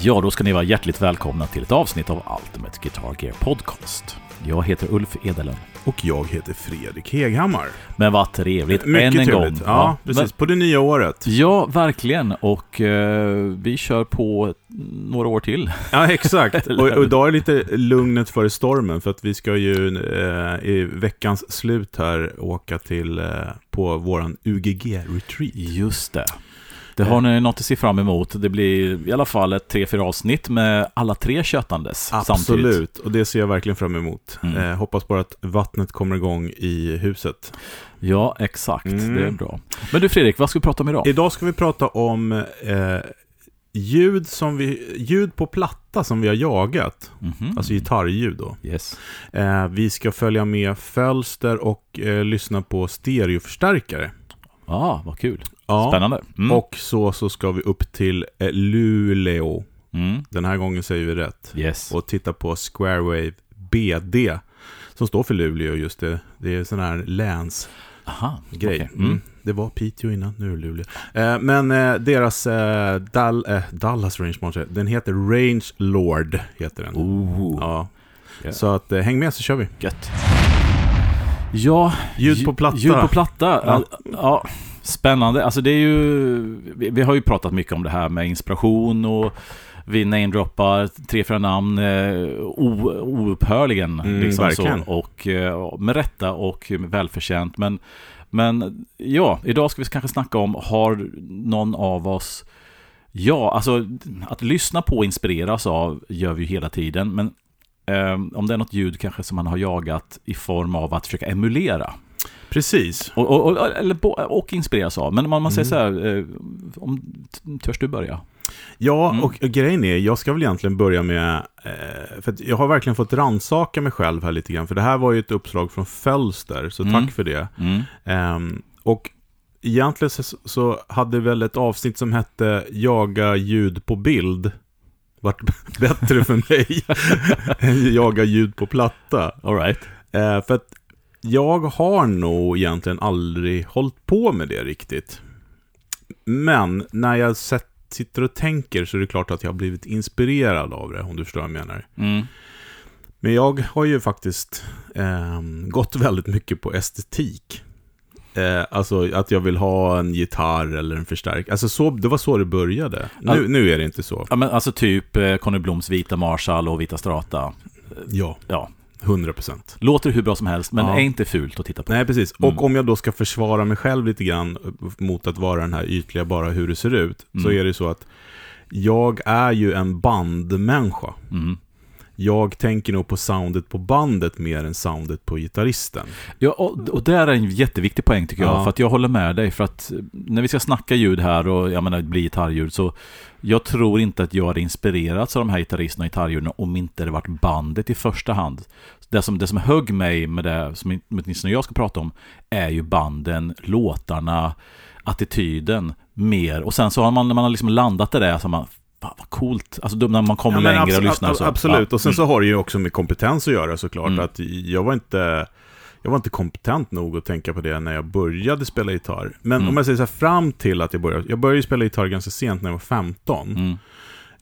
Ja, då ska ni vara hjärtligt välkomna till ett avsnitt av Ultimate Guitar Gear Podcast. Jag heter Ulf Edelen. Och jag heter Fredrik Heghammar. Men vad trevligt, Mycket än en trevligt. gång. Ja, precis. men- På det nya året. Ja, verkligen. Och eh, vi kör på några år till. Ja, exakt. Och, och idag är lite lugnet före stormen, för att vi ska ju eh, i veckans slut här åka till, eh, på våran UGG-retreat. Just det. Det har ni något att se fram emot. Det blir i alla fall ett tre, fyra avsnitt med alla tre samtidigt. Absolut, och det ser jag verkligen fram emot. Mm. Eh, hoppas bara att vattnet kommer igång i huset. Ja, exakt. Mm. Det är bra. Men du Fredrik, vad ska vi prata om idag? Idag ska vi prata om eh, ljud, som vi, ljud på platta som vi har jagat. Mhm. Alltså gitarrljud då. Yes. Eh, vi ska följa med fölster och eh, lyssna på stereoförstärkare. Ja, ah, vad kul. Ja. Spännande. Mm. Och så, så ska vi upp till eh, Luleå. Mm. Den här gången säger vi rätt. Yes. Och titta på Squarewave BD. Som står för Luleå just det. Det är sån här länsgrej. Aha. okej. Mm. Mm. Det var Piteå innan, nu är det Luleå. Eh, men eh, deras eh, Dal, eh, Dallas Range Monitor, den heter Range Lord. Heter den. Oh, Ja. Ja. Så att eh, häng med så kör vi. gött. Ja, Ljud på platta. Ljud på platta. Ja. Ja. Spännande. Alltså det är ju... Vi, vi har ju pratat mycket om det här med inspiration och vi namedroppar tre, fyra namn eh, oupphörligen. Mm, liksom verkligen. Så. Och eh, med rätta och välförtjänt. Men, men ja, idag ska vi kanske snacka om, har någon av oss Ja, alltså att lyssna på och inspireras av gör vi ju hela tiden. Men om det är något ljud kanske som man har jagat i form av att försöka emulera. Precis. Och, och, och, eller, och inspireras av. Men man, man säger Mm. så här, eh, om, törs du börja? Ja, Mm. och grejen är, jag ska väl egentligen börja med, eh, för jag har verkligen fått ransaka mig själv här lite grann, för det här var ju ett uppslag från Fölster, så Mm. tack för det. Ehm, och egentligen så, så hade väl ett avsnitt som hette Jaga ljud på bild varit bättre för mig än Jaga ljud på platta. All right. Eh, för att jag har nog egentligen aldrig hållit på med det riktigt. Men när jag sett, sitter och tänker så är det klart att jag har blivit inspirerad av det, om du förstår vad jag menar. Mm. Men jag har ju faktiskt ehm, gått väldigt mycket på estetik. Eh, alltså att jag vill ha en gitarr eller en förstärkare. Alltså så, det var så det började. Nu, Al- nu är det inte så. Ja, men alltså typ eh, Conny Bloms Vita Marshall och Vita Strata. Ja, Ja, 100%. låter hur bra som helst, men Ja. är inte fult att titta på. Nej, precis. Mm. Och om jag då ska försvara mig själv lite grann mot att vara den här ytliga, bara hur det ser ut, så Mm. är det så att jag är ju en bandmänniska. Mm. Jag tänker nog på soundet på bandet mer än soundet på gitarristen. Ja, och, och där är en jätteviktig poäng tycker jag, Ja. för att jag håller med dig, för att när vi ska snacka ljud här och jag menar, bli gitarrljud, så jag tror inte att jag hade inspirerats av de här gitarristerna och gitarrljuden om inte det varit bandet i första hand. Det som, det som högg mig med det som åtminstone jag ska prata om är ju banden, låtarna, attityden mer. Och sen så har man, när man har liksom landat i det, så har man Fan vad coolt. Alltså när man kommer Ja, längre och abs- lyssnar och så. Absolut, och sen så har det ju också med kompetens att göra såklart. Mm. Att jag var inte... Jag var inte kompetent nog att tänka på det när jag började spela gitarr. Men Mm. om jag säger så här, fram till att jag började... Jag började spela gitarr ganska sent när jag var 15. Mm.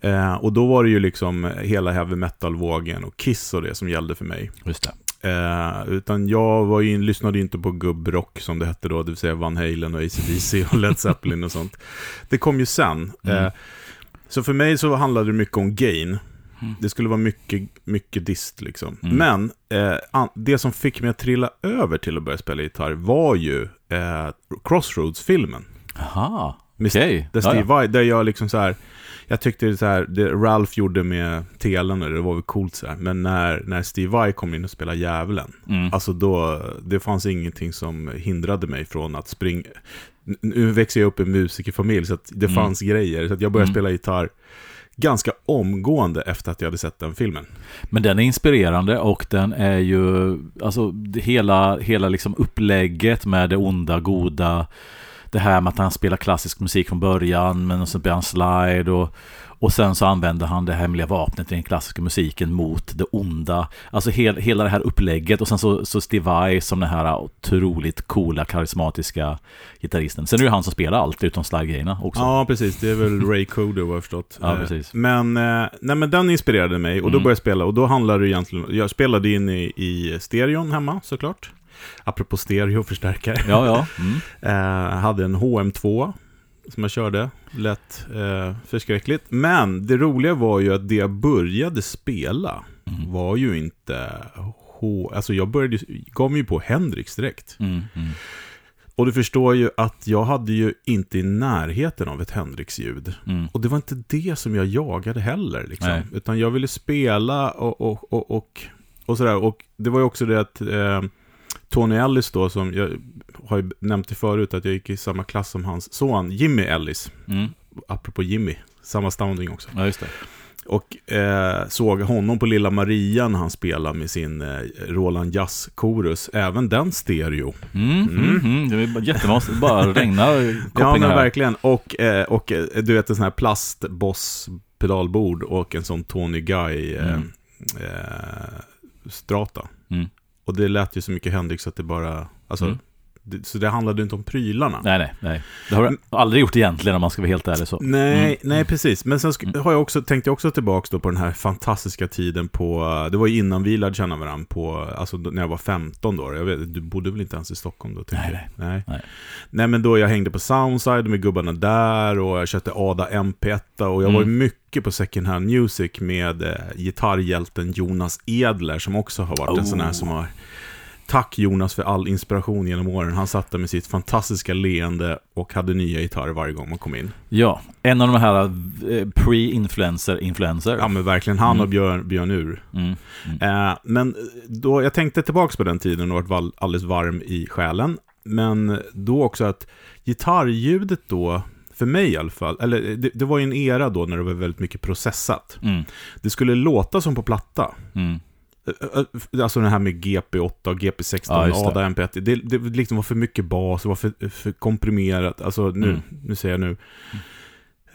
Eh, och då var det ju liksom hela heavy metal-vågen och Kiss och det som gällde för mig. Just. Eh, utan jag var ju, lyssnade ju inte på gubbrock som det hette då, det vill säga Van Halen och ACDC och Led Zeppelin och sånt. Det kom ju sen. Mm. Eh, så för mig så handlade det mycket om gain. Mm. Det skulle vara mycket, mycket dist liksom. Mm. Men eh, an- det som fick mig att trilla över till att börja spela gitarr var ju eh, Crossroads-filmen. Aha, Med okej. Där Ja, Steve ja. Där jag liksom så här, jag tyckte så här, det Ralph gjorde med telen, det var väl coolt så här. Men när, när Steve Vai kom in och spelade djävulen, Mm. alltså då, det fanns ingenting som hindrade mig från att springa. Nu växer jag upp i en musikerfamilj, så att det Mm. fanns grejer. Så jag började Mm. spela gitarr ganska omgående efter att jag hade sett den filmen. Men den är inspirerande och den är ju, alltså hela, hela liksom upplägget med det onda, goda, det här med att han spelar klassisk musik från början, men så spelar han slide och, och sen så använder han det hemliga vapnet i den klassiska musiken mot det onda. Alltså hel, hela det här upplägget och sen så, så Steve Vai som den här otroligt coola, karismatiska gitarristen. Sen är det ju han som spelar allt utom slide-grejerna också. Ja, precis. Det är väl Ray Coder vad jag förstått. Ja, Eh, precis. Men, eh, nej, men den inspirerade mig och då Mm. började jag spela. Och då handlade det egentligen... Jag spelade in i, i stereon hemma såklart. Apropå stereoförstärkare. Ja, ja. Mm. Eh, hade en HM2 som jag körde. Lätt eh, förskräckligt. Men det roliga var ju att det jag började spela Mm. var ju inte H... Alltså jag började, gav mig ju på Hendrix direkt. Mm. Mm. Och du förstår ju att jag hade ju inte i närheten av ett Hendrix-ljud. Mm. Och det var inte det som jag jagade heller. Liksom. Utan jag ville spela och, och, och, och, och sådär. Och det var ju också det att eh, Tony Ellis då, som jag har ju nämnt det förut, att jag gick i samma klass som hans son Jimmy Ellis. Mm. Apropå Jimmy, samma sounding också. Ja, just det. Och eh, såg honom på Lilla Maria när han spelade med sin eh, Roland Jazz Chorus. Även den stereo. Mm. Mm. Mm. Det är jättemåste, bara regna Ja, men verkligen. Och, eh, och eh, du vet en sån här plastboss pedalbord och en sån Tony Guy eh, Mm. eh, strata. Mm. Och det lät ju så mycket Hendrix att det bara, alltså, Mm. Så det handlade inte om prylarna. Nej, nej, nej. Det har du aldrig gjort egentligen om man ska vara helt ärlig så. Nej, Mm. nej precis. Men sen Mm. har jag också, tänkte jag också tillbaka då på den här fantastiska tiden på, eh, det var ju innan vi lärde känna varandra på, alltså då- när jag var 15 då. Jag vet, du bodde väl inte ens i Stockholm då? Nej, jag. nej. nej. Nej, men då jag hängde på Soundside med gubbarna där och jag köpte Ada MP1 och jag var ju Mm. mycket på second hand music med eh, gitarrhjälten Jonas Edler som också har varit en sån här Oh. som har Tack Jonas för all inspiration genom åren. Han satt där med sitt fantastiska leende och hade nya gitarrer varje gång man kom in. Ja, en av de här eh, pre-influencer influencer. Ja men verkligen, han Mm. och Björn, Björn Ur. Mm. Eh, men då, jag tänkte tillbaka på den tiden och varit alldeles varm i själen. Men då också att gitarrljudet då, för mig i alla fall, eller det, det var ju en era då när det var väldigt mycket processat. Mm. Det skulle låta som på platta. Alltså det här med GP8 och GP16 Ja. ADA MP1. Det, det liksom var för mycket bas, det var för, för komprimerat. Alltså nu, Mm. nu säger jag nu.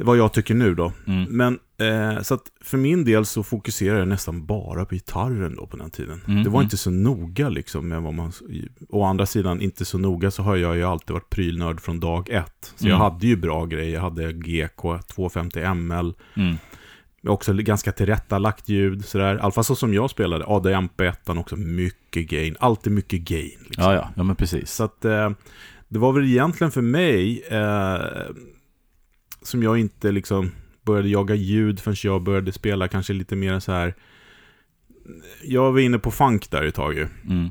Vad jag tycker nu då. Mm. Men eh, så att för min del så fokuserar jag nästan bara på gitarren då på den tiden. Mm, Det var mm. inte så noga liksom med vad man... Å andra sidan, inte så noga så har jag ju alltid varit prylnörd från dag ett. Så jag Mm. hade ju bra grejer. Jag hade GK 250 ML. Men också ganska tillrättalagt ljud sådär. I alla fall så som jag spelade. ADMP1 också mycket gain. Alltid mycket gain. Liksom. Ja, ja, ja, men precis. Så att eh, det var väl egentligen för mig eh, som jag inte liksom började jaga ljud förrän jag började spela kanske lite mer så här. Jag var inne på funk där ett tag ju. Mm.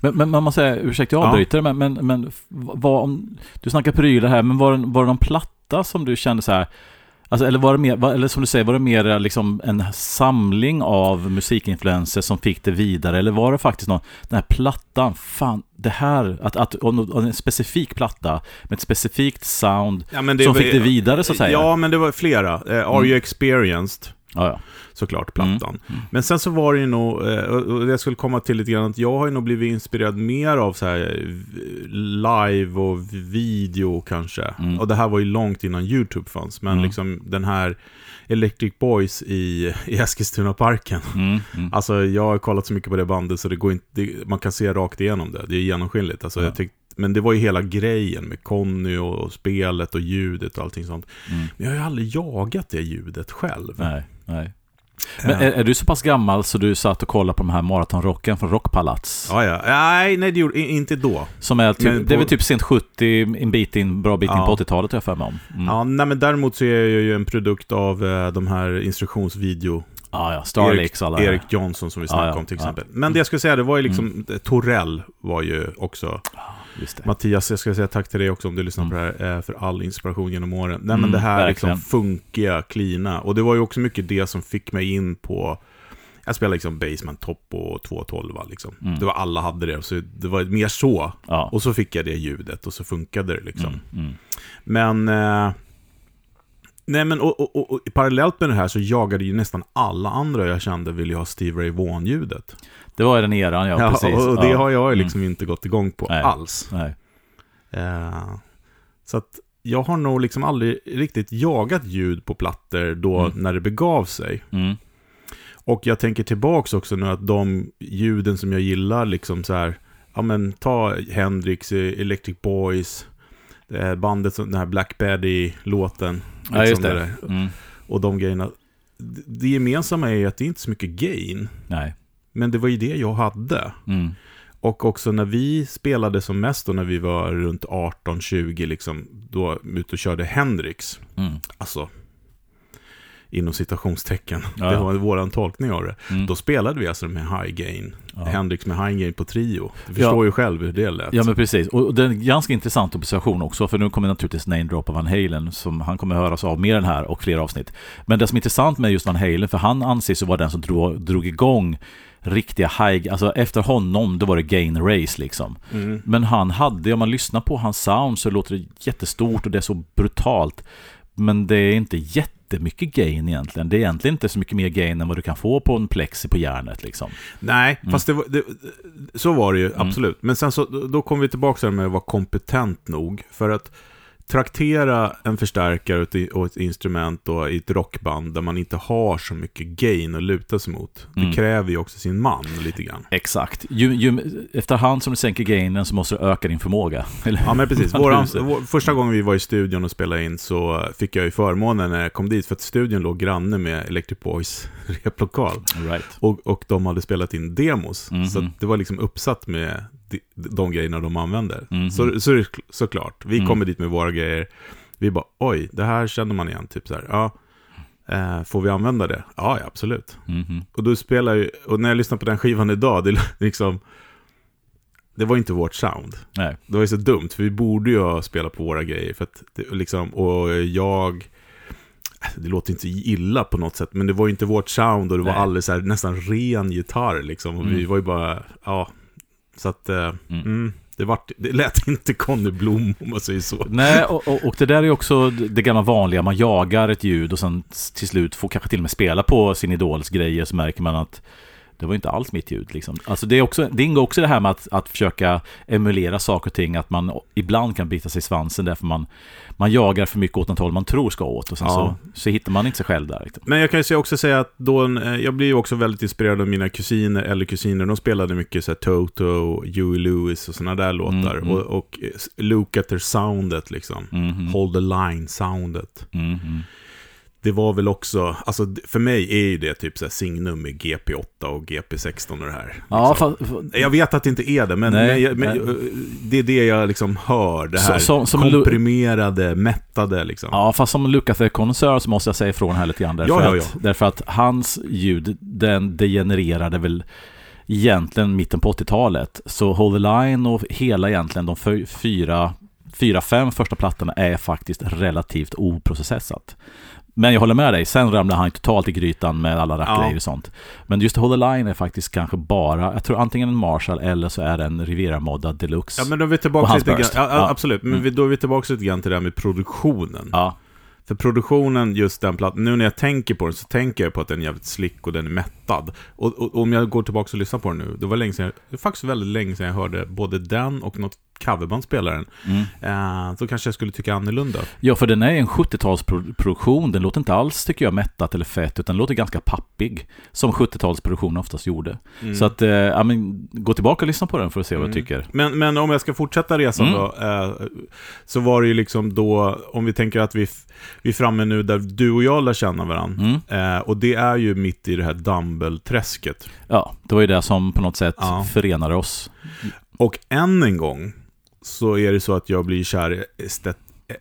Men, men man måste säga, ursäkta jag Ja. avbryter, men, men, men f- vad, om, du snackar prylar här, men var var det någon platta som du kände så här, alltså, eller var det mer, eller som du säger, var det mer liksom en samling av musikinfluenser som fick det vidare, eller var det faktiskt någon, den här plattan, fan, det här, att, att en specifik platta med ett specifikt sound Ja, som var- fick det vidare så att säga? Ja, men det var flera. Eh, Are Mm. You Experienced? Ja, ja. Såklart, plattan. Mm. Men sen så var det ju nog, eh, och det jag skulle komma till lite grann, att jag har ju nog blivit inspirerad mer av så här eh, live och video kanske. Mm. Och det här var ju långt innan YouTube fanns, men Mm. liksom den här Electric Boys i, i Eskilstuna-parken. Mm. Mm. Alltså jag har kollat så mycket på det bandet så det går inte, det, man kan se rakt igenom det. Det är genomskinligt. Alltså, Ja. jag tyck, men det var ju hela grejen med Conny och, och spelet och ljudet och allting sånt. Mm. Men jag har ju aldrig jagat det ljudet själv. Nej, nej. Men Eh, är, är du så pass gammal så du satt och kollade på de här maratonrocken från Rockpalats? Ja, ja. Nej, nej, det gjorde inte då. Som är typ, Men det är väl på- typ sent 70, en bit in, bra bit in Ja. på 80-talet har jag för mig om. Mm. Ja, Ja, nej, men däremot så är jag ju en produkt av eh, de här instruktionsvideo. ja, ja. Starlix Erik, alla. Erik Johnson som vi snackade Ja, ja, om till ja. Mm. exempel. Men det jag skulle säga, det var ju liksom, Torell var ju också, Just det. Mattias, jag ska säga tack till dig också om du lyssnar på det här, eh, för all inspiration genom åren. Nej men Mm, det här verkligen. liksom funkiga, cleana. Och det var ju också mycket det som fick mig in på, jag spelade liksom Basement Top och 212 liksom. Mm. Det var alla hade det, så det var mer så. Ja. Och så fick jag det ljudet och så funkade det liksom. Mm, mm. Men... Eh, nej men och, och, och, och parallellt med det här så jagade ju nästan alla andra jag kände ville ju ha Steve Ray Vaughan-ljudet. Det var i den eran, ja, precis. och det ja. har jag ju Mm. liksom inte gått igång på Nej. alls. Nej. Eh, Så att jag har nog liksom aldrig riktigt jagat ljud på plattor då Mm. när det begav sig. Mm. Och jag tänker tillbaks också nu att de ljuden som jag gillar, liksom så här, ja men ta Hendrix, Electric Boys, eh, bandet, den här Black Betty-låten. Ja, just liksom det. där. Mm. Och de grejerna. Det- Det gemensamma är ju att det är inte så mycket gain. Nej. Men det var ju det jag hade. Mm. Och också när vi spelade som mest då när vi var runt 18-20 liksom, då ute och körde Hendrix. Mm. Alltså, inom citationstecken. Ja. Det var våran tolkning av det. Mm. Då spelade vi alltså med high gain. Ja. Hendrix med high gain på trio. Du förstår ju själv hur det lät. Ja men precis, och det är en ganska intressant observation också för nu kommer naturligtvis Name Drop av Van Halen som han kommer höras av mer än här och fler avsnitt. Men det som är intressant med just Van Halen, för han anses ju vara den som drog, drog igång riktiga high, alltså efter honom då var det gain race liksom. Mm. Men han hade, om man lyssnar på hans sound så låter det jättestort och det är så brutalt. Men det är inte jättemycket gain egentligen. Det är egentligen inte så mycket mer gain än vad du kan få på en plexi på järnet liksom. Nej, Mm. fast det, var- det, så var det ju absolut. Men sen så, då- då kom vi tillbaka till det med att vara kompetent nog. För att traktera en förstärkare och ett, och ett instrument och i ett rockband där man inte har så mycket gain att luta sig mot. Det Mm. kräver ju också sin man lite grann. Exakt. Ju, ju, efterhand som du sänker gainen så måste du öka din förmåga. Eller? Ja men precis, Våran, vår, första gången vi var i studion och spelade in så fick jag ju förmånen när jag kom dit för att studion låg granne med Electric Boys replokal. Right. Och, och de hade spelat in demos. Mhm. Så att det var liksom uppsatt med de, grejerna de använder. Mhm. Så, så såklart. Vi Mm. kommer dit med våra grejer. Vi bara, oj, det här känner man igen. Typ så här, ja. Eh, får vi använda det? Ja, ja, absolut. Mhm. Och då spelar ju, och när jag lyssnar på den skivan idag, det liksom... Det var inte vårt sound. Nej. Det var ju så dumt, för vi borde ju ha spelat på våra grejer. För att det, liksom, och jag... Det låter inte illa på något sätt, men det var ju inte vårt sound och det var Nej. alldeles så här, nästan ren gitarr liksom. Och vi Mm. var ju bara, ja. Så att, eh, Mm. mm, det, vart, det lät inte Conny Blom om man säger så. Nej, och, och, och det där är också det gamla vanliga. Man jagar ett ljud och sen till slut får kanske till och med spela på sin idols grejer så märker man att det var inte alls mitt ljud. Liksom. Alltså det, är också, det ingår också det här med att, att försöka emulera saker och ting. Att man ibland kan bita sig i svansen därför man, man jagar för mycket åt något håll man tror ska åt. Och sen Ja. så, så hittar man inte sig själv där. Liksom. Men jag kan ju också säga att då, eh, jag blir ju också väldigt inspirerad av mina kusiner, eller kusiner, de spelade mycket så här Toto, Huey Lewis och sådana där låtar. Mm, mm. Och, och eh, Look at their soundet liksom. Mhm. Hold the line-soundet. Det var väl också, alltså för mig är ju det typ så här signum med GP8 och GP16 och det här. Ja, liksom. fa, fa, Jag vet att det inte är det, men, Nej, men, men det är det jag liksom hör. Det här som- som Lu- komprimerade, mättade liksom. Ja, fast som Lucas the Connoisseur så måste jag säga ifrån här lite grann. Därför, Ja, ja, Att, därför att hans ljud, den degenererade väl egentligen mitten på 80-talet. Så Hold the Line och hela egentligen de fy- fyra, fyra, fem första plattorna är faktiskt relativt oprocessat. Men jag håller med dig, sen ramlar han totalt i grytan med alla rackgrejer Ja. och sånt. Men just Hold the Line är faktiskt kanske bara, jag tror antingen en Marshall eller så är det en Riviera-moddad Deluxe. Ja, men då är vi tillbaka lite grann, ja, ja, absolut, men Mm. då är vi tillbaka lite grann till det här med produktionen. ja. För produktionen, just den plattan, nu när jag tänker på den så tänker jag på att den är jävligt slick och den är mättad. Och, och, och om jag går tillbaka och lyssnar på den nu, det var länge sedan, jag- faktiskt väldigt länge sedan jag hörde både den och något coverband spela den. Mm. Eh, så kanske jag skulle tycka annorlunda. Ja, för den är en 70-talsproduktion. Den låter inte alls, tycker jag, mättat eller fett, utan den låter ganska pappig. Som 70-talsproduktion oftast gjorde. Mm. Så att, eh, ja men, gå tillbaka och lyssna på den för att se vad Mm. du tycker. Men, men om jag ska fortsätta resan Mm. då, eh, så var det ju liksom då, om vi tänker att vi, vi är framme nu där du och jag lär känna varandra. Mm. Och det är ju mitt i det här Dumble-träsket. Ja, det var ju det som på något sätt Ja. förenade oss. Och än en gång så är det så att jag blir kär i estet-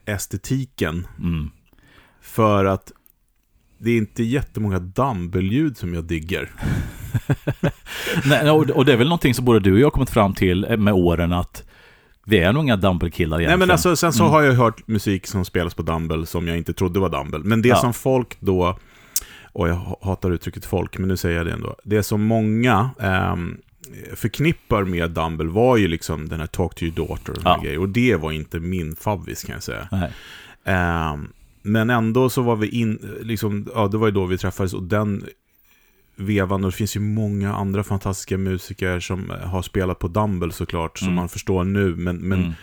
estetiken. Mm. För att det är inte jättemånga Dumble-ljud som jag digger. Nej, och, det är väl någonting som både du och jag kommit fram till eh, med åren att vi är nog inga Dumble-killar Nej egentligen. men alltså, sen så Mm. har jag hört musik som spelas på Dumble som jag inte trodde var Dumble. Men det Ja. som folk då, och jag hatar uttrycket folk, men nu säger jag det ändå. Det som många ehm, förknippar med Dumble var ju liksom den här Talk to your daughter och, Ja. grejer, och det var inte min favvis kan jag säga. Ehm, men ändå så var vi in, liksom, ja det var ju då vi träffades och den vevan, och det finns ju många andra fantastiska musiker som har spelat på Dumble såklart, som Mm. man förstår nu, men, men Mm.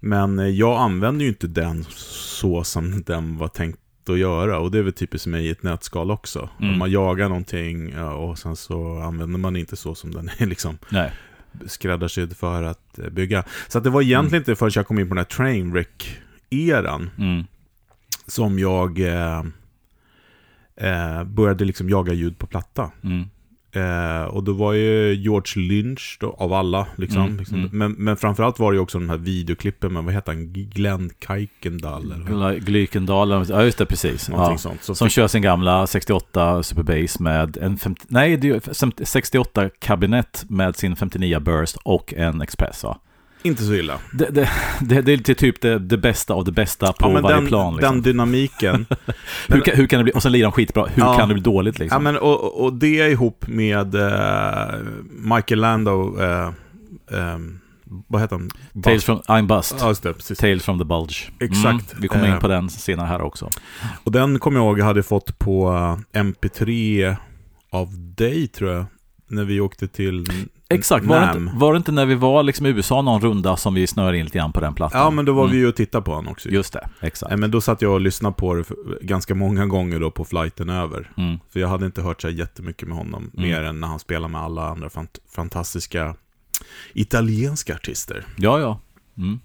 Men eh, jag använder ju inte den så som den var tänkt att göra. Och det är väl typiskt mig i ett nötskal också. Mm. Man jagar någonting och sen så använder man inte så som den är liksom Nej. skräddarsydd för att eh, bygga. Så att det var egentligen inte förrän jag kom in på den här Trainwreck-eran Mm. som jag eh, eh, började liksom jaga ljud på platta. Mm. Eh, och då var ju George Lynch då, av alla. Liksom, Mm, liksom. mm. Men, men framförallt var det ju också de här videoklippen med, vad heter han, Glenn Gly- Glykendal, ja just det, precis. Ja. sånt. Så Som kör sin gamla 68 Superbass med en 50, nej, det är ju 50 68 kabinett med sin 59 Burst och en Express va? Inte så illa. Det, det, det, det är typ det, det bästa av det bästa på ja, varje den, plan. Liksom. den dynamiken. hur, kan, hur kan det bli, och sen lirar de skitbra, hur Ja. kan det bli dåligt ja, liksom? men, och, och det ihop med eh, Michael Lando, eh, ehm, vad heter han? Tales from, I'm Bust. Ja, det. Tales from the Bulge. Exakt. Mm, vi kommer in på den senare här också. Och den kommer jag ihåg jag hade fått på eh, MP3 av dig, tror jag. När vi åkte till Exakt, var det, inte, var det inte när vi var liksom i USA någon runda som vi snöade in lite grann på den plattan? Ja, men då var Mm. vi ju och tittade på honom också. Just det, exakt. Eh, Men då satt jag och lyssnade på det ganska många gånger då på flighten över. Mm. För jag hade inte hört så jättemycket med honom, Mm. mer än när han spelade med alla andra fant- fantastiska italienska artister. Ja, ja. Mm.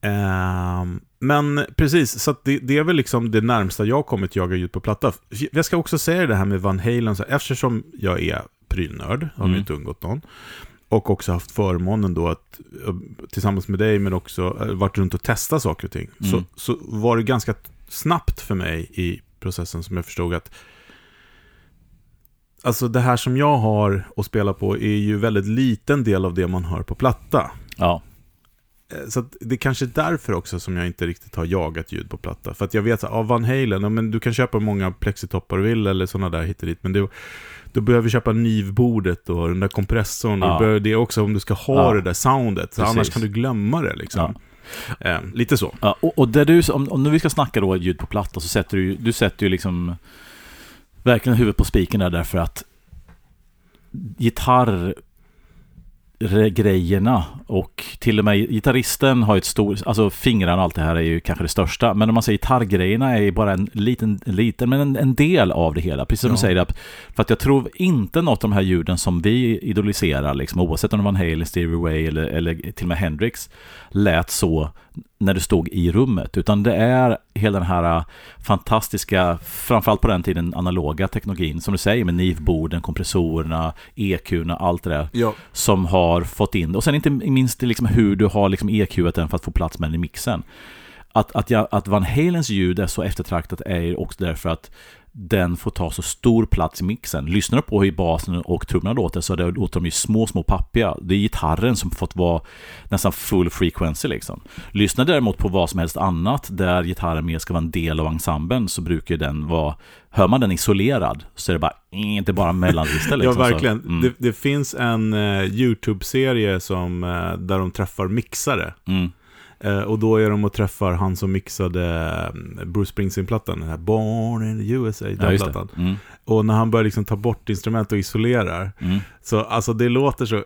Ehm, men precis, så det, det är väl liksom det närmsta jag kommit jaga ljud på platta. Jag ska också säga det här med Van Halen, så eftersom jag är prylnörd, har Mm. mm. inte undgått någon. Och också haft förmånen då att tillsammans med dig, men också eh, varit runt och testa saker och ting. Mm. Så, så var det ganska snabbt för mig i processen som jag förstod att Alltså det här som jag har att spela på är ju väldigt liten del av det man hör på platta. Ja. Eh, Så det är kanske är därför också som jag inte riktigt har jagat ljud på platta. För att jag vet att av Van Halen, ja, men du kan köpa många plexitoppar du vill eller sådana där hit och dit. Men det, du behöver köpa nivbordet och den där kompressorn. Och Ja. behöver det också om du ska ha Ja. det där soundet. Precis. annars kan du glömma det liksom. Eh, lite så. Ja, och, och där du, om, om vi ska snacka då ljud på platta så sätter du du sätter ju liksom verkligen huvudet på spiken där därför att gitarr grejerna och till och med gitarristen har ju ett stort, alltså fingrarna och allt det här är ju kanske det största, men om man säger gitarrgrejerna är ju bara en liten, en liten men en, en del av det hela. Precis som Ja. du säger, att- för att jag tror inte något av de här ljuden som vi idoliserar, liksom, oavsett om det var Van Halen, Stevie Ray eller, eller till och med Hendrix, lät så när du stod i rummet, utan det är hela den här äh, fantastiska, framförallt på den tiden, analoga teknologin, som du säger, med nivborden, kompressorerna, EQna, allt det där, Ja. som har fått in Och sen inte minst liksom hur du har liksom EQat den för att få plats med den i mixen. Att, att, jag, att Van Halens ljud är så eftertraktat är också därför att den får ta så stor plats i mixen. Lyssnar du på hur basen och trummorna låter så det låter de ju små, små pappiga. Det är gitarren som fått vara nästan full frequency liksom. Lyssnar däremot på vad som helst annat där gitarren mer ska vara en del av ensemblen så brukar den vara Hör man den isolerad så är det bara inte bara mellanregister liksom. ja, verkligen. Mm, Det, det finns en eh, YouTube-serie som, eh, där de träffar mixare. mm, Eh, och då är de och träffar han som mixade eh, Bruce Springsteen-plattan, den här Born in the USA, den ja, plattan. Mm, Och när han börjar liksom ta bort instrument och isolerar, mm, så alltså det låter så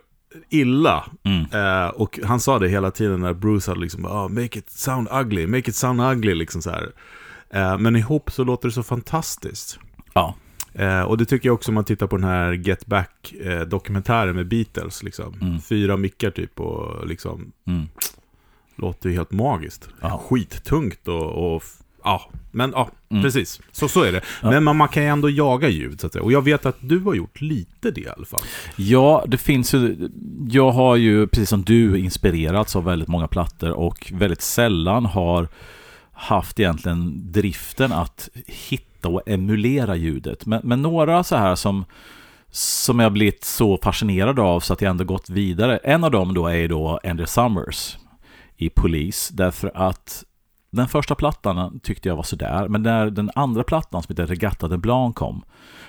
illa. mm. Eh, och han sa det hela tiden när Bruce hade liksom oh, make it sound ugly, make it sound ugly, liksom så här. Eh, men ihop så låter det så fantastiskt. Ja, Eh, och det tycker jag också om man tittar på den här Get Back-dokumentären med Beatles. Liksom. Mm. Fyra mickar typ och liksom mm. Låter ju helt magiskt. Ja. Skittungt och, och ja, men ja, Mm. precis. Så, så är det. Ja. Men man, man kan ju ändå jaga ljud, så att säga. Och jag vet att du har gjort lite det i alla fall. Ja, det finns ju... Jag har ju, precis som du, inspirerats av väldigt många plattor och väldigt sällan har haft egentligen driften att hitta och emulera ljudet. Men, men några så här som, som jag blivit så fascinerad av så att jag ändå gått vidare. En av dem då är då Andrew Summers i Police. Därför att den första plattan tyckte jag var sådär. Men när den andra plattan som heter Regatta de Blanc kom.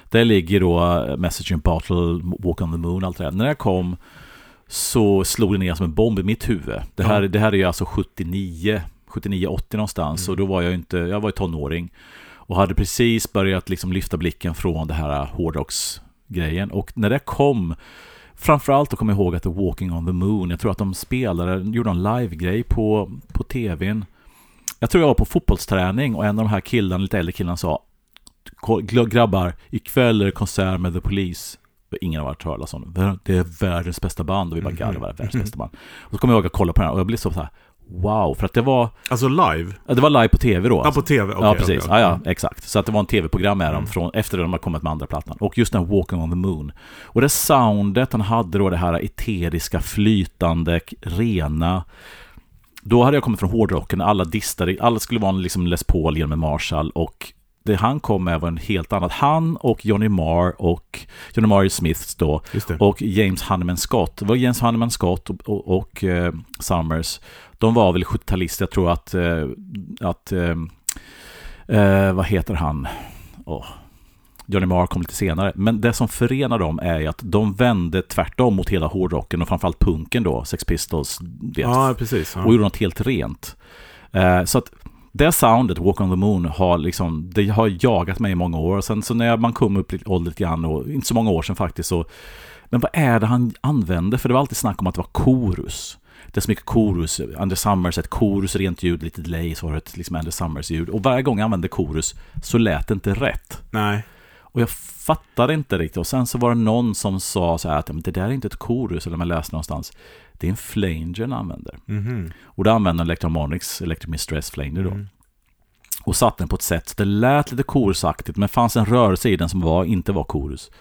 Där ligger då Message in Bottle, Walk on the Moon, allt det där. När det kom så slog det ner som en bomb i mitt huvud. Det här, Ja. det här är ju alltså 79, 79-80 någonstans. Mm. Och då var jag inte, jag var ju tonåring. Och hade precis börjat liksom lyfta blicken från det här hårdrocksgrejen. Och när det kom Framförallt kommer jag ihåg att The Walking on the Moon, jag tror att de spelade, gjorde en live-grej på, på tvn. Jag tror jag var på fotbollsträning och en av de här killarna, lite äldre killarna sa Grabbar, ikväll är det konsert med The Police. Ingen har varit talas om det. Det är världens bästa band och vi bara Mhm. garvade världens bästa band. Och så kommer jag ihåg att kolla på den här och jag blev så här Wow, för att det var, Alltså live? ja, det var live på tv då. Ja, alltså. på TV? Okej, ja, okej, precis. okej. Ja, ja, exakt. Så att det var en tv-program med dem Mm. från, efter att de har kommit med andra plattan. Och just den här Walking on the Moon. Och det soundet han hade då, det här eteriska, flytande, rena. Då hade jag kommit från hårdrocken, alla distade, alla skulle vara en liksom Les Paul genom en Marshall och det han kom med var en helt annat. Han och Johnny Marr och Johnny Marr Smiths då det. och James Hanneman Scott. Det var James Hanneman Scott och, och, och eh, Summers. De var väl 70-talister. Jag tror att, eh, att eh, vad heter han? Åh. Johnny Marr kom lite senare. Men det som förenar dem är ju att de vände tvärtom mot hela hårdrocken och framförallt punken då, Sex Pistols, vet, Ja, precis. Ja. och gjorde något helt rent. Så att det soundet, Walk on the Moon, har liksom, det har jagat mig i många år. Sen så när man kom upp lite ålder lite grann, och inte så många år sedan faktiskt, så men vad är det han använde? För det var alltid snack om att det var korus. Det är så mycket korus. Under Summers, ett korus, rent ljud, lite delay, så var det liksom Under Summers-ljud. Och varje gång jag använde korus så lät det inte rätt. Nej. Och jag fattade inte riktigt. Och sen så var det någon som sa så här att "Men det där är inte ett korus, eller man läste någonstans. Det är en flanger han använder. Mhm. Och då använde han Electromonix, Electric Mistress Flanger då. Mm. Och satte den på ett sätt så det lät lite korusaktigt, men fanns en rörelse i den som var, inte var korus.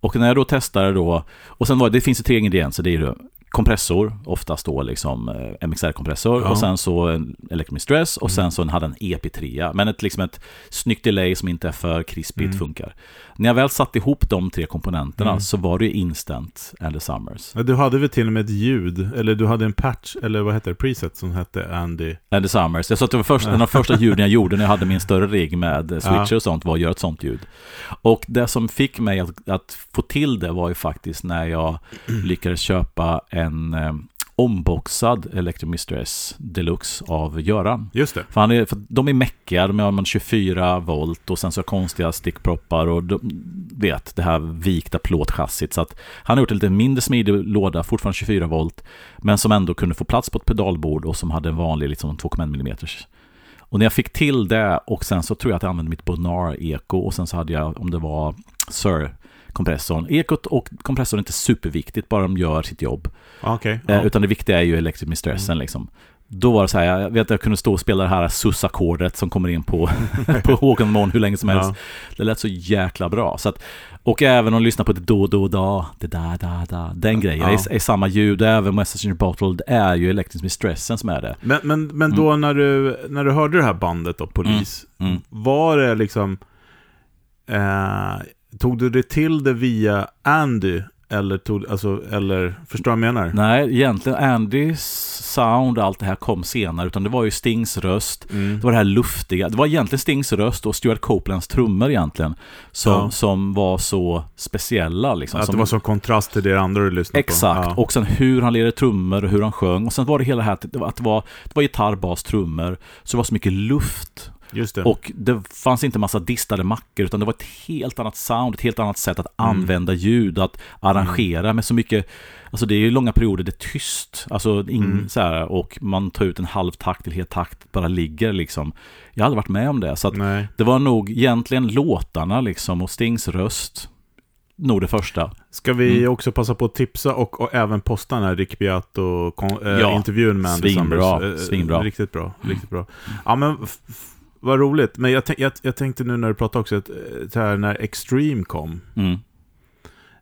Och när jag då testade då, och sen var det finns ju tre ingredienser, det är ju kompressor, oftast då liksom eh, MXR-kompressor, Ja. och sen så en Electric Mistress, och sen Mm. så hade en EP3, men ett, liksom ett snyggt delay som inte är för krispigt Mm. funkar. När jag väl satte ihop de tre komponenterna Mm. så var det instant Andy Summers. Ja, du hade väl till och med ett ljud, eller du hade en patch, eller vad heter det, preset som hette Andy. Andy Summers. Jag sa att det var först, en av de första ljuden jag gjorde när jag hade min större rigg med eh, switcher och sånt var att göra ett sånt ljud. Och det som fick mig att, att få till det var ju faktiskt när jag lyckades köpa en eh, omboxad Electro Mistress Deluxe av Göran. Just det. För, han är, för de är mäckiga, de har man 24 volt och sen så konstiga stickproppar och de, vet det här vikta plåtchassit. Så att han har gjort en lite mindre smidig låda, fortfarande 24 volt, men som ändå kunde få plats på ett pedalbord och som hade en vanlig liksom 2,1 mm. Och när jag fick till det och sen så tror jag att jag använde mitt Bonar-eko och sen så hade jag, om det var Sir kompressorn. Ekot och kompressorn är inte superviktigt, bara de gör sitt jobb. Ja, Okej. Eh, Ja. Utan det viktiga är ju Electric Mistressen liksom. Då var det så här, jag vet att jag kunde stå och spela det här sus-ackordet som kommer in på, på the Moon hur länge som helst. Ja. Det lät så jäkla bra. Så att, och även om du lyssnar på det då, då, da, det da, da, da, den grejen Ja. är, är samma ljud. Även a Bottle, det är ju Electric Mistressen som är det. Men, men, men då när, du, när du hörde det här bandet då, Polis, Mm. var det liksom... Eh, tog du det till det via Andy? Eller, tog, alltså, eller förstår du vad jag menar? Nej, egentligen Andys sound och allt det här kom senare, utan det var ju Stings röst. Mm. Det var det här luftiga. Det var egentligen Stings röst och Stuart Copelands trummor egentligen. Som, Ja. som var så speciella liksom. Att som, det var så kontrast till det andra du lyssnade Exakt, på? Ja. och sen hur han lirade trummor och hur han sjöng. Och sen var det hela det här att det var, att det var, det var gitarr, bas, trummor. Så det var så mycket luft. Just det. Och det fanns inte massa distade mackor, utan det var ett helt annat sound, ett helt annat sätt att Mm. använda ljud, att arrangera med så mycket Alltså det är ju långa perioder det är tyst, alltså in, Mm. så här, och man tar ut en halv takt till helt takt, bara ligger liksom. Jag har aldrig varit med om det, så det var nog egentligen låtarna liksom och Stings röst, nog det första. Ska vi Mm. också passa på att tipsa och, och även posta den här Rick Beato kon- äh, Ja. intervjun med Svinbra, Summers. Eh, svinbra. Riktigt bra, Mm. riktigt bra. Ja men vad roligt. Men jag, jag, jag tänkte nu när du pratade också, att, eh, så här, när Extreme kom, Mm.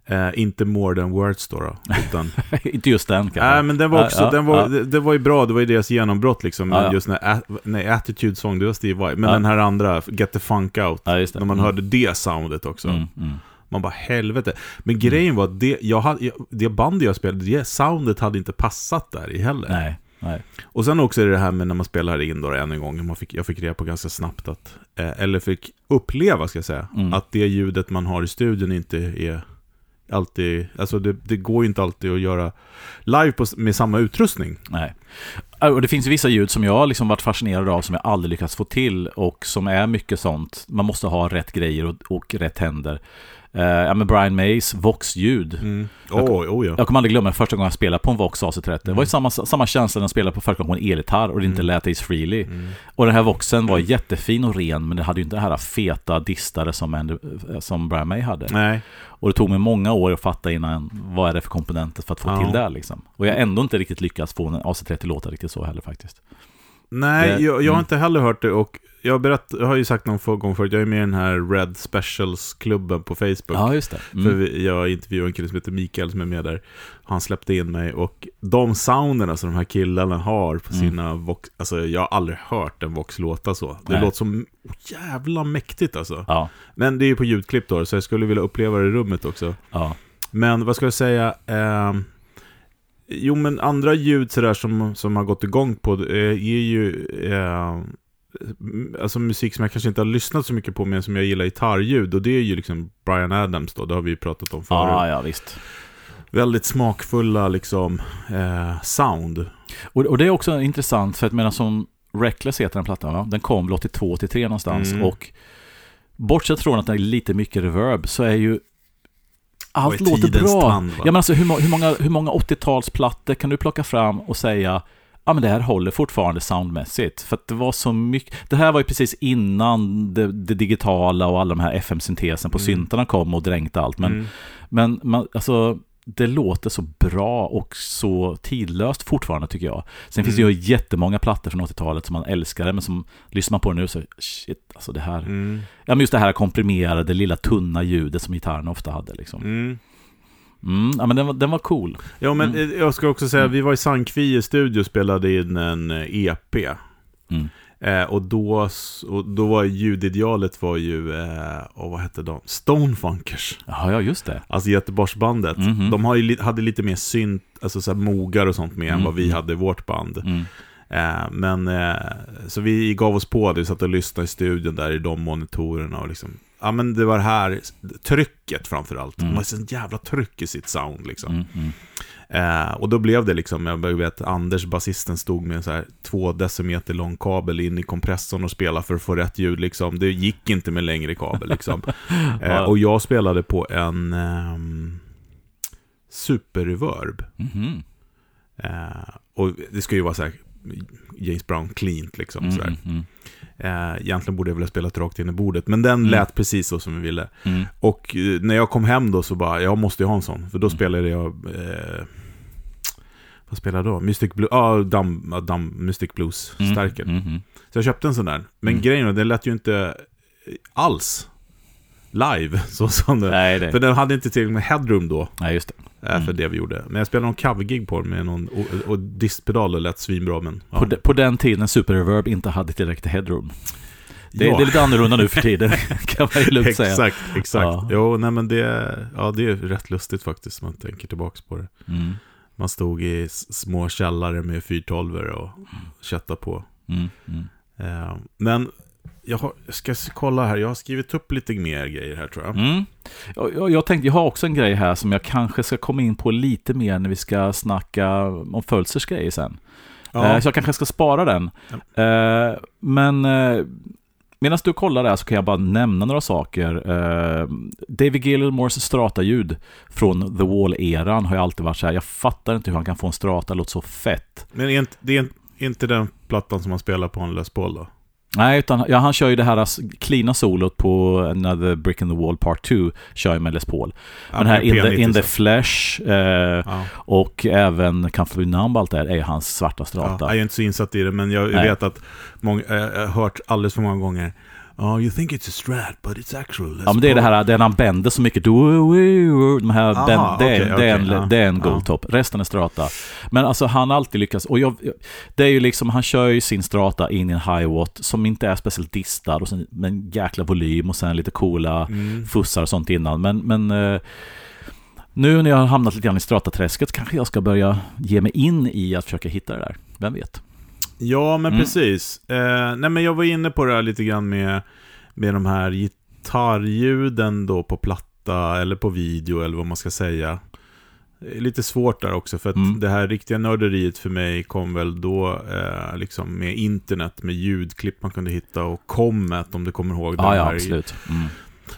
eh, inte More Than Words då, då utan inte just den kanske. Nej, men den var också, ja, den var, ja. det, det var ju bra, det var ju deras genombrott liksom. Ja, just när, nej, Attitude Song, det var Steve Vai. Men den här andra, Get the Funk Out, när man Mm. hörde det soundet också. Mm, mm. Man bara helvete. Men grejen var att det, jag hade, jag, det bandet jag spelade, det soundet hade inte passat där i heller. Nej, nej. Och sen också är det här med när man spelar in då än en gång, man fick, jag fick reda på ganska snabbt att, eh, eller fick uppleva ska jag säga, Mm. att det ljudet man har i studion inte är alltid, alltså det, det går ju inte alltid att göra live på, med samma utrustning. Nej. Äh, Och det finns vissa ljud som jag har liksom varit fascinerad av som jag aldrig lyckats få till och som är mycket sånt. Man måste ha rätt grejer och, och rätt händer. Eh, ja, men Brian Mays Vox-ljud. Mm. Jag- Oh, oh ja. Jag kommer aldrig glömma första gången jag spelade på en Vox AC30. Det var ju Mm. samma, samma känsla när jag spelade på första gången på en elgitarr och det inte Mm. lät Ace Frehley. Mm. Och den här Voxen var jättefin och ren, men det hade ju inte det här feta distare som, en, som Brian May hade. Nej. Och det tog mig många år att fatta innan vad är det för komponenter för att få Ja. till det liksom. Och jag har ändå inte riktigt lyckats få en AC30 låta riktigt så heller faktiskt. Nej, Det- jag, jag har mm. inte heller hört det och jag har, berätt, jag har ju sagt någon få gånger förut, jag är med i den här Red Specials-klubben på Facebook. Ja, just det. För Mm. vi- jag intervjuade en kille som heter Mikael som är med där. Han släppte in mig och de sounderna som de här killarna har på Mm. sina Vox, alltså jag har aldrig hört en Vox låta så. Det Nej. låter som jävla mäktigt alltså. Ja, Men det är ju på ljudklipp då, så jag skulle vilja uppleva det i rummet också. ja. Men vad ska jag säga? ehm, jo, men andra ljud sådär som, som har gått igång på eh, är ju eh, alltså musik som jag kanske inte har lyssnat så mycket på, men som jag gillar gitarrljud. Och det är ju liksom Brian Adams då, det har vi ju pratat om förut. Ja, ja, visst. Väldigt smakfulla liksom eh, sound. Och, och det är också intressant för att medan som Reckless heter den plattan va? Den kom väl 82, 83 någonstans Mm. och bortsett från att det är lite mycket reverb så är ju allt låter bra. va? ja, men alltså, hur, hur många, hur många 80-talsplattor kan du plocka fram och säga Ja men det här håller fortfarande soundmässigt. För att det var så mycket. Det här var ju precis innan det, det digitala och alla de här FM-syntesen på Mm. syntarna kom och dränkte allt. Men Mm. men man, alltså, det låter så bra och så tidlöst fortfarande tycker jag. Sen finns det Mm. ju jättemånga plattor från 80-talet som man älskar, men som lyssnar man på nu så, shit, alltså det här. Mm. Ja, men just det här komprimerade, lilla tunna ljudet som gitarren ofta hade liksom. Mm. Mm, ja, men den var, den var cool. Ja, men Mm. eh, jag ska också säga, Mm. vi var i Sankvie studio och spelade in en eh, EP. Mm. Eh, och, då, och då var ljudidealet var ju, eh, och vad hette de? Stonefunkers. Ja, ja, just det. Alltså Göteborgsbandet. Mhm. De har ju, hade lite mer synt, alltså så mogar och sånt med än Mm. vad vi hade i vårt band. Mm. Eh, men, eh, så vi gav oss på det, vi satt och lyssnade i studion där i de monitorerna och liksom, ja men det var det här, trycket framförallt. Mm. De har sånt jävla tryck i sitt sound liksom. Mm. Mm. Eh, och då blev det liksom, jag vet, Anders, basisten, stod med en så här två decimeter lång kabel in i kompressorn och spelade för att få rätt ljud liksom. Det gick inte med längre kabel liksom. eh, och jag spelade på en ehm, superreverb. Mhm. Eh, och det ska ju vara så här James Brown cleant liksom. Mm. sådär. Eh, egentligen borde jag väl ha spelat rakt in i bordet, men den Mm. lät precis så som vi ville. Mm. Och eh, när jag kom hem då så bara, jag måste ju ha en sån. För då Mm. spelade jag... Eh, vad spelade jag då? Mystic Blues, ja, Dum, ja, Dum, Mystic Blues Mm. stärken. Mm. Mm. Så jag köpte en sån där. Men Mm. grejen var, den lät ju inte alls live, så som det. Nej, det. För den hade inte tillräckligt med headroom då, Nej, just det. Eh, för Mm. det vi gjorde. Men jag spelade någon covergig på den med någon, och, och distpedal och lät svinbra, men... Ja. På, de, på den tiden Super Reverb inte hade tillräckligt headroom. Det, Ja. det är lite annorlunda nu för tiden, kan man ju lugnt säga. Exakt, exakt. Ja. Jo, nej men det, ja, det är rätt lustigt faktiskt, om man tänker tillbaka på det. Mm. Man stod i små källare med 412 och köttade på. Mm. Mm. Eh, men jag, har, jag ska kolla här, jag har skrivit upp lite mer grejer här tror jag. Mm. Jag, jag, tänkte, jag har också en grej här som jag kanske ska komma in på lite mer när vi ska snacka om Fölsters grejer sen. Ja. Eh, så jag kanske ska spara den. Eh, men eh, medan du kollar där så kan jag bara nämna några saker. David Gilmores strata-ljud från The Wall-eran har ju alltid varit så här. Jag fattar inte hur han kan få en strata låta så fett. Men det är inte den plattan som man spelar på en Les Paul då? Nej, utan ja, han kör ju det här cleana solot på Another Brick in the Wall Part 2, kör ju med Les Paul. Ja, Men här In P90 the, in the. Flesh eh, Ja. och även Be Numb, allt det här är hans svarta strata. jag är inte så insatt i det, men jag, Nej. vet att många, eh, jag har hört alldeles för många gånger Oh, you think it's a strat, but it's actual Ja men det är det Paul." här, när han bänder så mycket. De här Aha, bänd, det, är, det, en, ja. det är en Ja. goldtop. Resten är strata. Men alltså han alltid lyckats. Och jag, det är ju liksom, han kör ju sin strata in i en high-watt som inte är speciellt distad. Och sen, med en jäkla volym och sen lite coola Mm. fussar och sånt innan. Men, men eh, nu när jag har hamnat lite grann i strataträsket kanske jag ska börja ge mig in i att försöka hitta det där. Vem vet? Ja, men Mm. precis. Eh, nej, men jag var inne på det här lite grann med, med de här gitarrljuden då på platta eller på video eller vad man ska säga. Det är Lite svårt där också för att Mm. det här riktiga nörderiet för mig kom väl då eh, liksom med internet, med ljudklipp man kunde hitta och Comet om du kommer ihåg. Ja, ja, här absolut. Mm.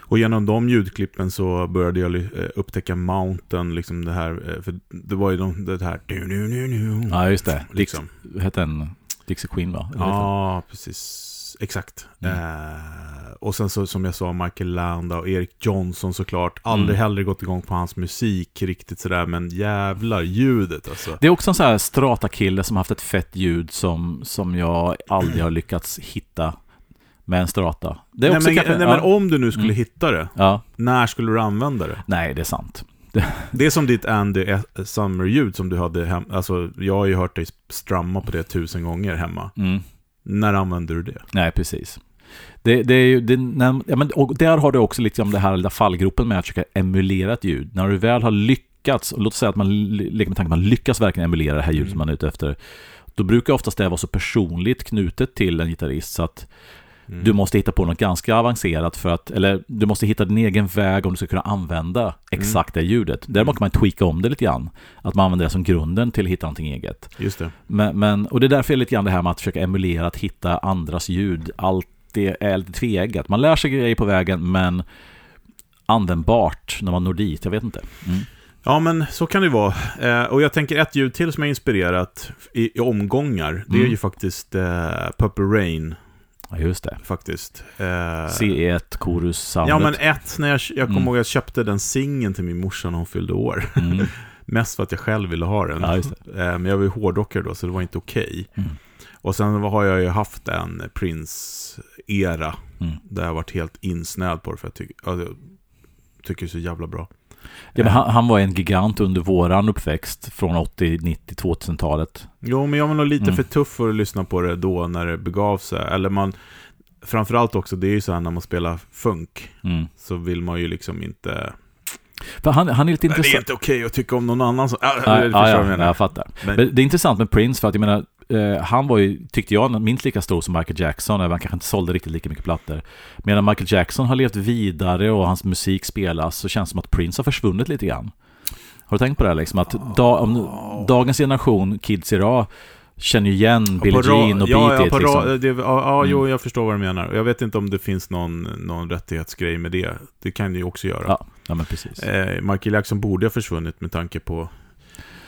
Och genom de ljudklippen så började jag eh, upptäcka Mountain, liksom det här, eh, för det var ju de, det här... Ja, just det. Liksom. Hette den Dixie Queen, va? Eller Ja, precis. Exakt. Mm. Eh, och sen så som jag sa, Michael Landa och Erik Johnson såklart. Aldrig Mm. heller gått igång på hans musik riktigt sådär, men jävlar ljudet alltså. Det är också en sån här strata-kille som haft ett fett ljud som, som jag aldrig har lyckats hitta med en strata. Det är nej, också men, kanske, nej, ja, men om du nu skulle Mm. hitta det, ja, när skulle du använda det? nej det är sant. Det är som ditt Andy S- Summer-ljud som du hade hemma. Alltså, jag har ju hört dig strumma på det tusen gånger hemma. Mm. När använder du det? Nej, precis. Det, det är ju, det, när, ja, men, och där har du också lite om det här lilla fallgropen med att försöka emulera ett ljud. När du väl har lyckats, och låt säga att man le- leker med tanken att man lyckas verkligen emulera det här ljudet Mm. som man är ute efter, då brukar oftast det vara så personligt knutet till en gitarrist så att Mm. du måste hitta på något ganska avancerat för att, eller du måste hitta din egen väg om du ska kunna använda exakt det ljudet. Däremot kan man tweaka om det lite grann. Att man använder det som grunden till att hitta någonting eget. Just det. Men, men, och det är därför är lite grann det här med att försöka emulera, att hitta andras ljud. Allt det är lite tveeggat. Man lär sig grejer på vägen, men användbart när man når dit. Jag vet inte. Mm. Ja, men så kan det vara. Eh, och jag tänker ett ljud till som är inspirerat i, i omgångar. Det är Mm. ju faktiskt eh, Purple Rain, Ja, just det. faktiskt. Eh, C1, Chorus, soundet. Ja, men ett, när jag, jag kommer Mm. ihåg att jag köpte den singeln till min morsa när hon fyllde år. Mm. Mest för att jag själv ville ha den. Ja. Eh, Men jag var ju hårdrockare då, så det var inte okej. Mm. Och sen har jag ju haft en Prince-era, Mm. där jag varit helt insnöad på det, för jag tycker, ja, jag tycker det är så jävla bra. Ja, men han, han var en gigant under våran uppväxt från 80, 90, 2000-talet. Jo, men jag var nog lite Mm. för tuff för att lyssna på det då, när det begav sig. Eller man, framförallt också, det är ju så här när man spelar funk, Mm. så vill man ju liksom inte... För han, han är lite Nej, det är intressant. inte okej att tycka om någon annan som... Ja, du förstår ja, jag jag fattar. Men- Men det är intressant med Prince för att jag menar, eh, han var ju, tyckte jag, minst lika stor som Michael Jackson, även om han kanske inte sålde riktigt lika mycket plattor. Medan Michael Jackson har levt vidare och hans musik spelas så känns det som att Prince har försvunnit lite grann. Har du tänkt på det här, liksom? Att da, om, dagens generation, kids idag, känner ju igen Billie Jean och ja, Beat ja, It på liksom. det, ja, ja Mm. jo, jag förstår vad du menar. Jag vet inte om det finns någon, någon rättighetsgrej med det. Det kan det ju också göra. Ja, ja, men precis. Eh, Michael Jackson borde ha försvunnit med tanke på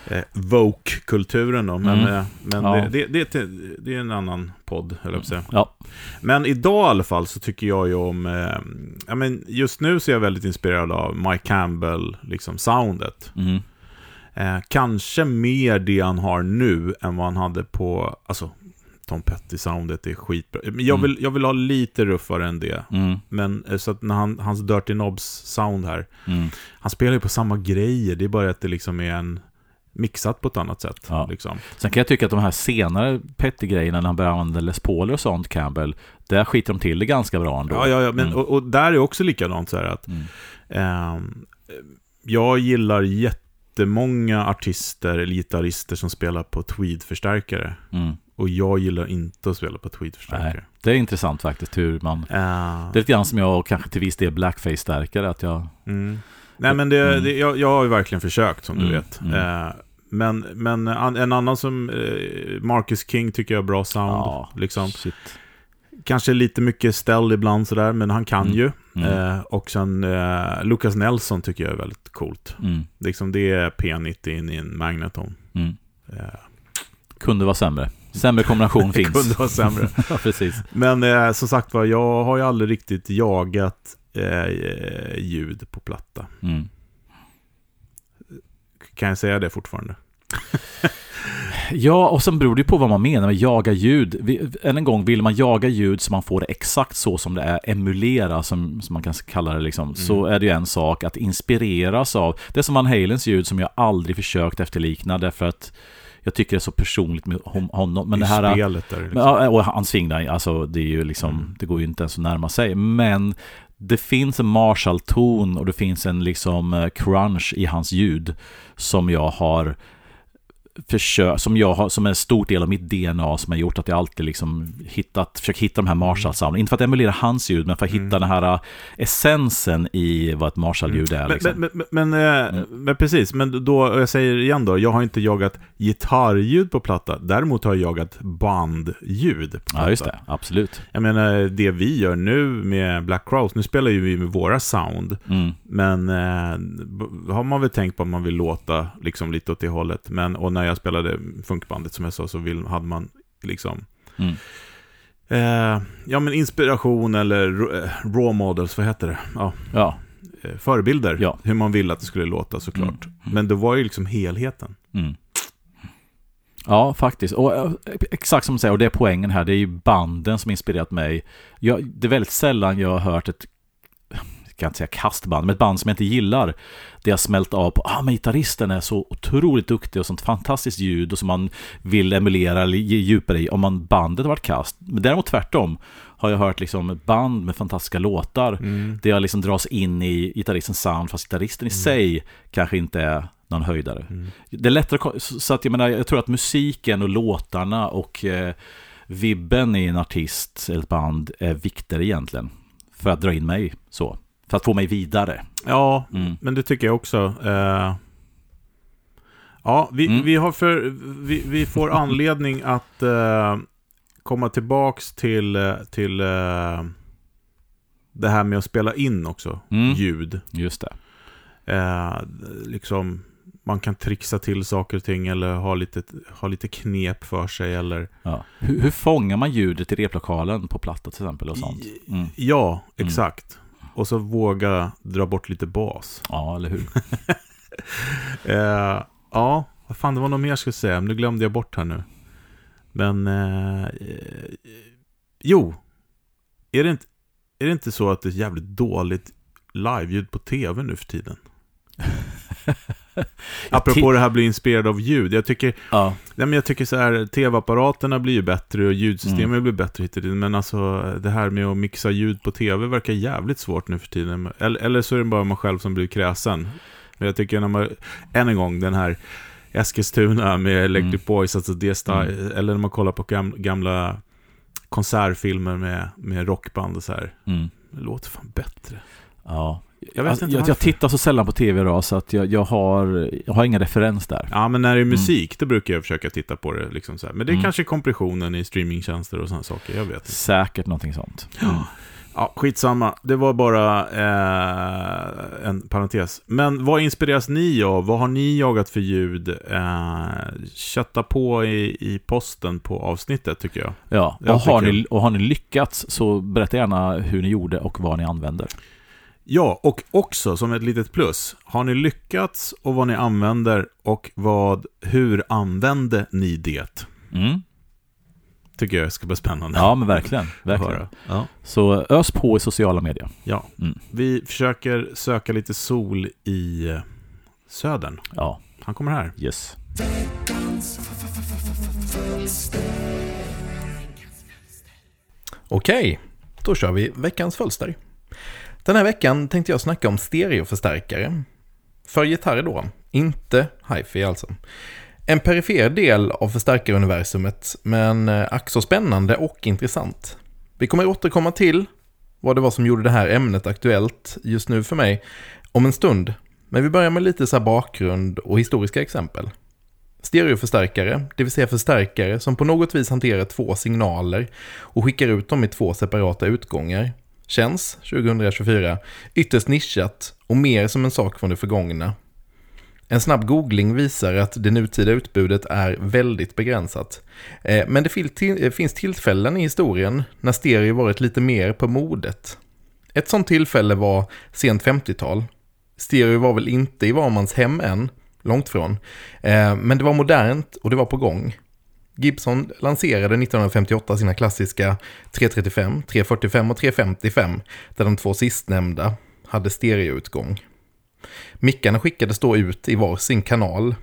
eh, Vogue-kulturen då. Men, Mm. eh, men Ja. det, det, det, det är en annan podd, höll jag säga. Ja, Men idag i alla fall så tycker jag ju om... Eh, ja, men just nu så är jag väldigt inspirerad av Mike Campbell, liksom soundet. mm, Eh, kanske mer det han har nu än vad han hade på... Alltså, Tom Petty-soundet är skitbra. Men jag Mm. vill, jag vill ha lite ruffare än det. mm, Men eh, så att när han, hans Dirty Knobs-sound här, mm. han spelar ju på samma grejer, det är bara att det liksom är en mixat på ett annat sätt. Ja. Liksom. Sen kan jag tycka att de här senare Petty-grejerna, när han börjar använda Les Paul och sånt, Campbell, där skiter de till det ganska bra ändå. Ja, ja, ja men, Mm. och, och där är också likadant så här att Mm. ehm, jag gillar jättemånga artister eller gitarrister som spelar på tweed-förstärkare. Mm. Och jag gillar inte att spela på tweed-förstärkare. Det är intressant faktiskt hur man... Eh, Det är lite grann som jag och kanske till viss del blackface-stärkare, att jag... Nej, men det, Mm. det, jag, jag har ju verkligen försökt, som du Mm, vet. mm. Eh, men, men en annan som eh, Marcus King tycker jag har bra sound. Ja, liksom. shit. Kanske lite mycket ställ ibland sådär, men han kan Mm. ju. Mm. Eh, och sen eh, Lucas Nelson tycker jag är väldigt coolt. Mm. Liksom det är P90 in i en Magneton. Mm. Eh, Kunde vara sämre. Sämre kombination finns. kunde vara sämre. ja, precis. Men eh, som sagt var, jag har ju aldrig riktigt jagat eh, ljud på platta. Mm. Kan jag säga det fortfarande? Ja, och sen beror det på vad man menar med jaga ljud. Än en gång, vill man jaga ljud så man får det exakt så som det är, emulera som, som man kan kalla det liksom, så är det ju en sak att inspireras av. Det är som Van Halens ljud som jag aldrig försökt efterlikna därför att jag tycker det är så personligt med hon- honom. Men I det här... spelet där. Liksom. Men, och hans fingrar, alltså det är ju liksom, Mm. det går ju inte ens att närma sig. Men det finns en Marshall-ton och det finns en liksom eh, crunch i hans ljud som jag har försök, som jag har, som är en stor del av mitt DNA som har gjort att jag alltid liksom hittat, försökt hitta de här Marshall-soundsen. Inte för att emulera hans ljud, men för att hitta den här äh, essensen i vad ett Marshall-ljud är. Liksom. Men, men, men, men, eh, men precis, men då, jag säger igen då, jag har inte jagat gitarrljud på platta, däremot har jag jagat bandljud på platta. Ja, just det, absolut. Jag menar, det vi gör nu med Black Crowes, nu spelar ju vi med våra sound, Mm. men b- har man väl tänkt på att man vill låta liksom lite åt det hållet. Men, och när jag spelade funkbandet som jag sa så vill, hade man liksom Mm. eh, ja, men inspiration eller eh, raw models, vad heter det? Ja, Ja, eh, förebilder, Ja. hur man vill att det skulle låta såklart. Mm. Men det var ju liksom helheten. Mm. Ja, faktiskt. Och eh, exakt som du säger, och det är poängen här, det är ju banden som inspirerat mig. Jag, det är väldigt sällan jag har hört ett, jag kan inte säga kastband, men ett band som jag inte gillar. Det har smält av på, ah men gitarristen är så otroligt duktig och sånt fantastiskt ljud och som man vill emulera eller ge djupare i om man bandet varit kast. Men däremot tvärtom har jag hört liksom band med fantastiska låtar där jag liksom dras in i gitarristens sound fast gitarristen i sig kanske inte är någon höjdare. Det är lättare, så att jag menar, jag tror att musiken och låtarna och eh, vibben i en artist eller ett band är viktigare egentligen. För att dra in mig så. För att få mig vidare. Ja, Mm. men det tycker jag också. Eh, ja, vi, Mm. vi, har för, vi, vi får anledning att eh, komma tillbaks till, eh, till eh, det här med att spela in också, Mm. ljud. Just det. Eh, liksom, man kan trixa till saker och ting eller ha lite, ha lite knep för sig eller... Ja. Hur, hur fångar man ljudet i replokalen på platta till exempel och sånt? Mm. Ja, exakt. Och så våga dra bort lite bas. Ja, eller hur? Eh, ja, vad fan, det var något mer jag skulle säga, men nu glömde jag bort här nu. Men, eh, eh, jo, är det, inte, är det inte så att det är jävligt dåligt live-ljud på tv nu för tiden? Apropå det här bli inspirerad av ljud. Jag tycker, Ja, nej men jag tycker så här, tv-apparaterna blir ju bättre och ljudsystemen Mm. blir bättre hit. Men alltså det här med att mixa ljud på tv verkar jävligt svårt nu för tiden. Eller, eller så är det bara man själv som blir kräsen. Men jag tycker när man, än en gång, den här Eskilstuna med Electric Mm. Boys, alltså det sta- eller när man kollar på gam, gamla konsertfilmer med, med rockband och så här. mm. Det låter fan bättre. ja. Jag vet Alltså, inte jag, jag tittar så sällan på tv idag så att jag, jag, har, jag har ingen referens där. Ja, men när det är musik, då brukar jag försöka titta på det. Liksom så här. Men det är Mm. kanske kompressionen i streamingtjänster och sådana saker. Jag vet inte. Säkert någonting sånt. Mm. Ja, skitsamma. Det var bara eh, en parentes. Men vad inspireras ni av? Vad har ni jagat för ljud? Eh, kötta på i, i posten på avsnittet, tycker jag. Ja, Jag och har, ni, och har ni lyckats så berätta gärna hur ni gjorde och vad ni använder. Ja, och också som ett litet plus. Har ni lyckats och vad ni använder och vad, hur använde ni det? Mm. Tycker jag ska bli spännande. Ja, men verkligen. verkligen. Ja. Så ös på i sociala medier. ja. Mm. Vi försöker söka lite sol i eh, södern. Ja, Han kommer här. yes. Okej, då kör vi veckans fölster. Den här veckan tänkte jag snacka om stereoförstärkare. För gitarrer då, inte hifi alltså. En perifer del av förstärkaruniversumet, men eh, ack så spännande och intressant. Vi kommer återkomma till vad det var som gjorde det här ämnet aktuellt just nu för mig om en stund. Men vi börjar med lite så här bakgrund och historiska exempel. Stereoförstärkare, det vill säga förstärkare som på något vis hanterar två signaler och skickar ut dem i två separata utgångar, känns 2024 ytterst nischat och mer som en sak från det förgångna. En snabb googling visar att det nutida utbudet är väldigt begränsat. Eh, men det eh, finns tillfällen i historien när stereo varit lite mer på modet. Ett sånt tillfälle var sent 50-tal. Stereo var väl inte i var mans hem än, långt från. Eh, men det var modernt och det var på gång. Gibson lanserade 1958 sina klassiska 335, 345 och 355, där de två sistnämnda hade stereoutgång. Mickarna skickades då ut i var sin kanal,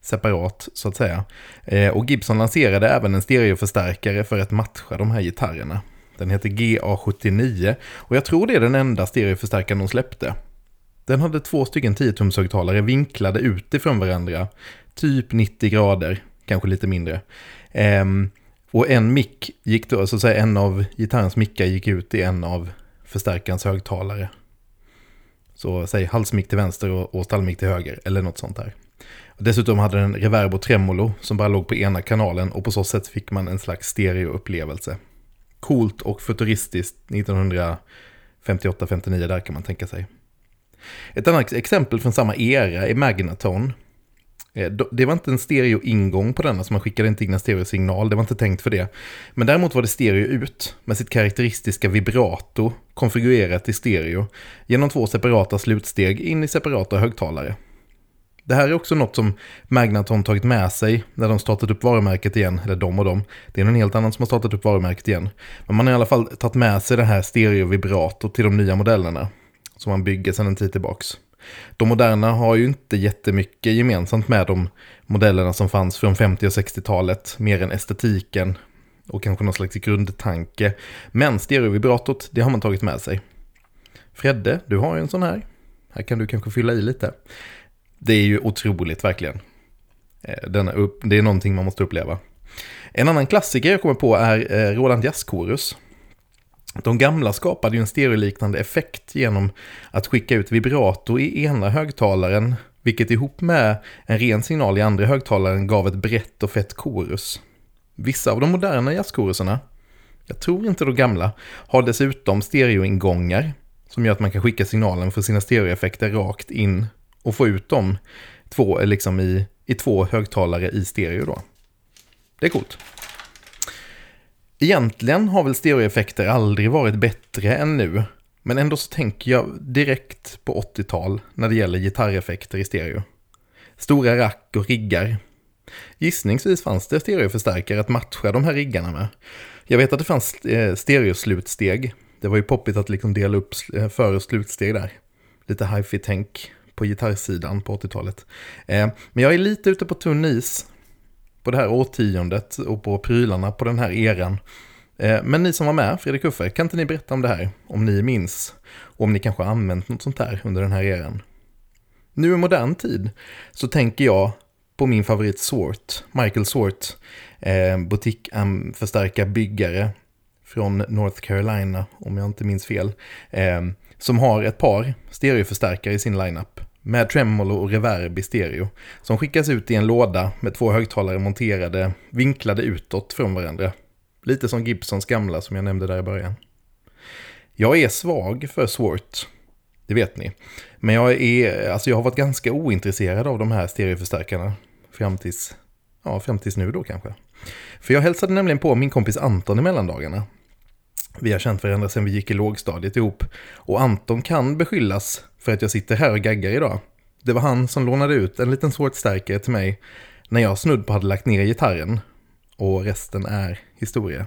separat så att säga. Eh, och Gibson lanserade även en stereoförstärkare för att matcha de här gitarrerna. Den heter GA79 och jag tror det är den enda stereoförstärkaren de släppte. Den hade två stycken 10-tumshögtalare vinklade utifrån varandra typ 90 grader, kanske lite mindre. Um, och en mick gick då, så att säga en av gitarrens mickar gick ut i en av förstärkarens högtalare. Så säg halsmick till vänster och, och stallmick till höger, eller något sånt där. Dessutom hade den reverb och tremolo som bara låg på ena kanalen och på så sätt fick man en slags stereoupplevelse. Coolt och futuristiskt 1958-59 där kan man tänka sig. Ett annat exempel från samma era är Magnatone. Eh, det var inte en stereo-ingång på denna, så man skickade inte in en stereosignal, det var inte tänkt för det. Men däremot var det stereo ut, med sitt karaktäristiska vibrato konfigurerat i stereo, genom två separata slutsteg in i separata högtalare. Det här är också något som Magnaton tagit med sig när de startat upp varumärket igen, eller de och de. Det är någon helt annan som har startat upp varumärket igen. Men man har i alla fall tagit med sig det här stereo-vibrato till de nya modellerna, som man bygger sedan en tid tillbaks. De moderna har ju inte jättemycket gemensamt med de modellerna som fanns från 50 och 60-talet, mer än estetiken och kanske någon slags grundtanke. Men stereovibratot, det har man tagit med sig. Fredde, du har ju en sån här. Här kan du kanske fylla i lite. Det är ju otroligt verkligen. Eh, denna upp, det är någonting man måste uppleva. En annan klassiker jag kommer på är eh, Roland Jazzchorus. De gamla skapade ju en stereoliknande effekt genom att skicka ut vibrato i ena högtalaren, vilket ihop med en ren signal i andra högtalaren gav ett brett och fett korus. Vissa av de moderna jazzkoruserna, jag tror inte de gamla, har dessutom stereoingångar som gör att man kan skicka signalen för sina stereoeffekter rakt in och få ut dem två, liksom i, i två högtalare i stereo då. Det är coolt. Egentligen har väl stereoeffekter aldrig varit bättre än nu. Men ändå så tänker jag direkt på 80-tal när det gäller gitarreffekter i stereo. Stora rack och riggar. Gissningsvis fanns det stereoförstärkare att matcha de här riggarna med. Jag vet att det fanns eh, stereoslutsteg. Det var ju poppigt att liksom dela upp före för och slutsteg där. Lite hifi-tänk på gitarrsidan på 80-talet. Eh, men jag är lite ute på tunn is på det här årtiondet och på prylarna på den här eran. Eh, men ni som var med, Fredrik Uffe, kan inte ni berätta om det här? Om ni minns? Och om ni kanske har använt något sånt här under den här eran? Nu i modern tid så tänker jag på min favorit Sort, Michael Sort, eh, butikförstärkarbyggare från North Carolina, om jag inte minns fel, eh, som har ett par stereoförstärkare i sin lineup med tremolo och reverb i stereo som skickas ut i en låda med två högtalare monterade vinklade utåt från varandra. Lite som Gibsons gamla som jag nämnde där i början. Jag är svag för Swart, det vet ni. Men jag, är, alltså jag har varit ganska ointresserad av de här stereoförstärkarna fram tills, ja, fram tills nu då kanske. För jag hälsade nämligen på min kompis Anton i mellandagarna. Vi har känt varandra sedan vi gick i lågstadiet ihop. Och Anton kan beskyllas för att jag sitter här och gaggar idag. Det var han som lånade ut en liten stärkare till mig när jag snudd på hade lagt ner gitarren. Och resten är historia.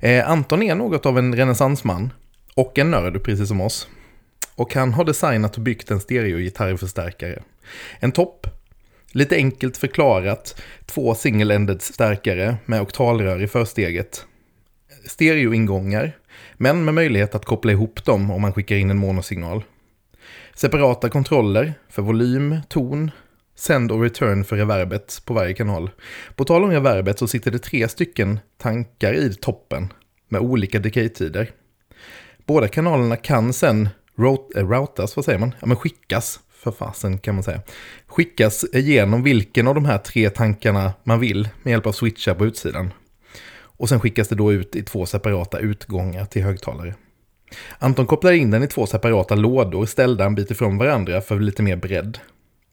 Eh, Anton är något av en renässansman och en nörd precis som oss. Och han har designat och byggt en stereogitarrförstärkare. En topp, lite enkelt förklarat, två single-ended stärkare med oktalrör i försteget. Stereoingångar, men med möjlighet att koppla ihop dem om man skickar in en monosignal. Separata kontroller för volym, ton, send och return för reverbet på varje kanal. På tal om reverbet så sitter det tre stycken tankar i toppen med olika decay-tider. Båda kanalerna kan sen eh, routas, vad säger man? Ja, men skickas, för fasen kan man säga. Skickas igenom vilken av de här tre tankarna man vill med hjälp av switchar på utsidan. Och sen skickas det då ut i två separata utgångar till högtalare. Anton kopplar in den i två separata lådor ställda en bit ifrån varandra för lite mer bredd.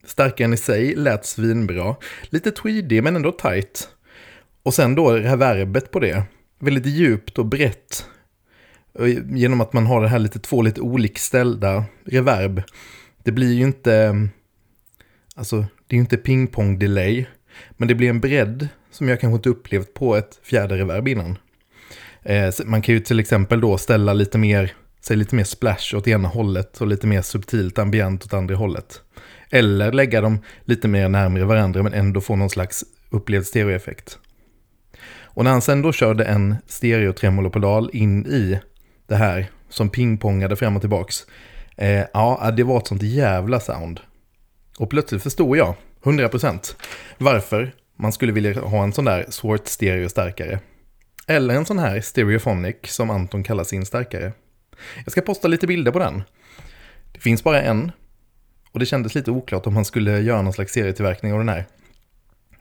Starkaren i sig lät svinbra, lite tweedy men ändå tight. Och sen då reverbet på det, väldigt djupt och brett. Genom att man har det här lite två lite olikställda reverb. Det blir ju inte, alltså det är ju inte pingpong delay, men det blir en bredd som jag kanske inte upplevt på ett fjärde reverb innan. Eh, man kan ju till exempel då ställa lite mer, säg lite mer splash åt ena hållet och lite mer subtilt ambient åt andra hållet. Eller lägga dem lite mer närmare varandra men ändå få någon slags upplevd stereoeffekt. Och när han sen då körde en stereotremolopedal in i det här som pingpongade fram och tillbaks. Eh, ja, det var ett sånt jävla sound. Och plötsligt förstod jag 100%. Varför man skulle vilja ha en sån där Swart Stereo stärkare. Eller en sån här stereophonic som Anton kallar sin stärkare. Jag ska posta lite bilder på den. Det finns bara en. Och det kändes lite oklart om man skulle göra någon slags serietillverkning av den här.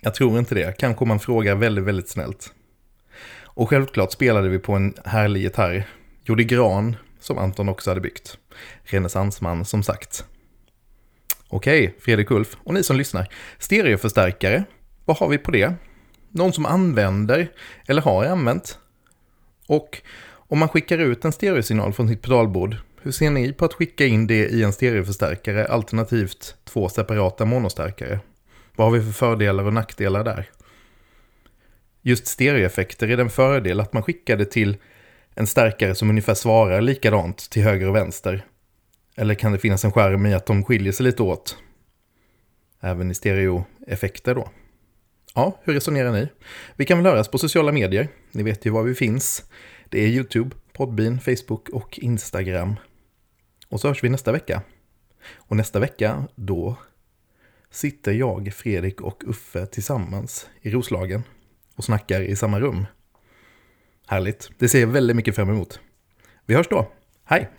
Jag tror inte det. Kanske om man frågar väldigt, väldigt snällt. Och självklart spelade vi på en härlig gitarr. Gjorde gran, som Anton också hade byggt. Renässansman, som sagt. Okej, Fredrik Ulf och ni som lyssnar. Stereoförstärkare, vad har vi på det? Någon som använder eller har använt? Och om man skickar ut en stereosignal från sitt pedalbord, hur ser ni på att skicka in det i en stereoförstärkare alternativt två separata monostärkare? Vad har vi för fördelar och nackdelar där? Just stereoeffekter är den fördel att man skickar det till en stärkare som ungefär svarar likadant till höger och vänster. Eller kan det finnas en skärm i att de skiljer sig lite åt? Även i stereoeffekter då. Ja, hur resonerar ni? Vi kan väl höras på sociala medier. Ni vet ju var vi finns. Det är YouTube, Podbean, Facebook och Instagram. Och så hörs vi nästa vecka. Och nästa vecka, då sitter jag, Fredrik och Uffe tillsammans i Roslagen och snackar i samma rum. Härligt. Det ser jag väldigt mycket fram emot. Vi hörs då. Hej!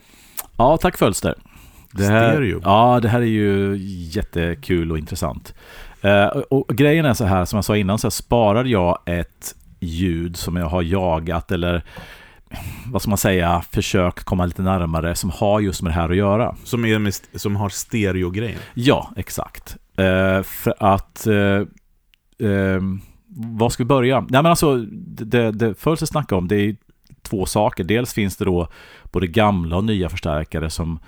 Ja, tack Fölster. Det här, Stereo. Ja, det här är ju jättekul och intressant. Eh, och, grejen är så här, som jag sa innan, så sparar jag ett ljud som jag har jagat eller vad ska man säga, försökt komma lite närmare som har just med det här att göra. Som, är med, som har stereogrejen. Ja, exakt. Eh, för att... Eh, eh, vad ska vi börja? Nej, men alltså, det, det först att snacka om det är två saker. Dels finns det då både gamla och nya förstärkare som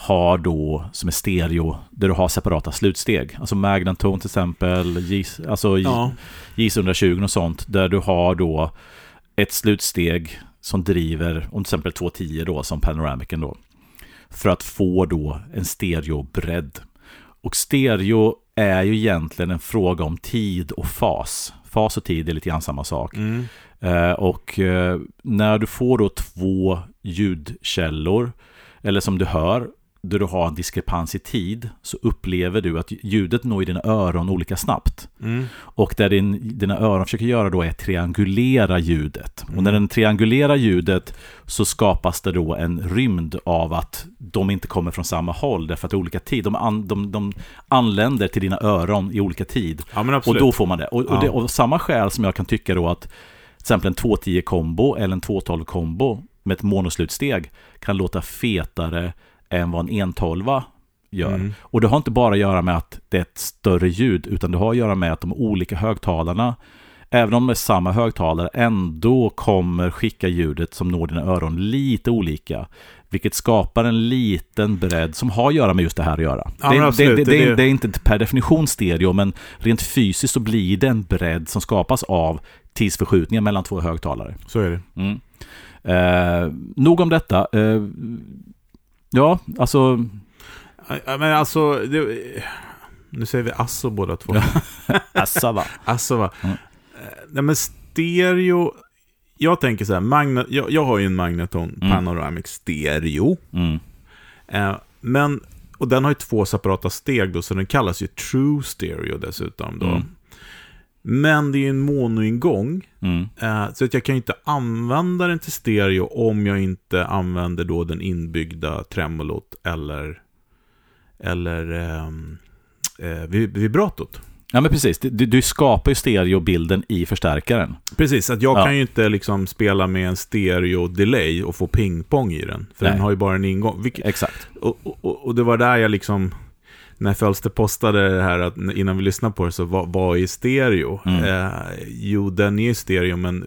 har då, som är stereo, där du har separata slutsteg. Alltså Magnatone till exempel, J, alltså Ja. JS120 och sånt, där du har då ett slutsteg som driver, om till exempel 210 då, som Panoramicen då, för att få då en stereobredd. Och stereo är ju egentligen en fråga om tid och fas. Fas och tid är lite grann samma sak. Mm. Eh, och eh, när du får då två ljudkällor, eller som du hör, där du har en diskrepans i tid, så upplever du att ljudet når i dina öron olika snabbt. Mm. Och det din, dina öron försöker göra då är att triangulera ljudet. Och när den triangulerar ljudet så skapas det då en rymd av att de inte kommer från samma håll, därför att det är olika tid. De, an, de, de anländer till dina öron i olika tid. Ja, Och då får man det. Och, och, Ja. det. och samma skäl som jag kan tycka då att till exempel en 210-kombo eller en 212-kombo med ett monoslutsteg kan låta fetare än vad en 112 gör. Mm. Och det har inte bara att göra med att det är ett större ljud, utan det har att göra med att de olika högtalarna, även om det är samma högtalare, ändå kommer skicka ljudet som når dina öron lite olika. Vilket skapar en liten bredd som har att göra med just det här att göra. Ja, det, absolut, det- det, det är inte per definition stereo, men rent fysiskt så blir det en bredd som skapas av tidsförskjutningar mellan två högtalare. Så är det. Mm. Eh, nog om detta. Eh, ja, alltså... Men alltså, det, nu säger vi alltså båda två. Assa va? Alltså va. Mm. Eh, Nej men stereo, jag tänker så här, magna, jag, jag har ju en Magneton Mm. Panoramic Stereo. Mm. Eh, men, och den har ju två separata steg då, så den kallas ju True Stereo dessutom då. Mm. Men det är ju en monoingång, Mm. eh, så att jag kan ju inte använda den till stereo om jag inte använder då den inbyggda tremolot eller, eller ehm, eh, vib- vibratot. Ja men precis, du, du skapar ju stereobilden i förstärkaren. Precis, att jag Ja. kan ju inte liksom spela med en stereo-delay och få pingpong i den. För Nej. den har ju bara en ingång. Vilket, Exakt. och, och, och det var där jag liksom, när Fölster postade det här, att innan vi lyssnade på det, så vad, vad är stereo? Mm. Eh, jo, den är ju stereo, men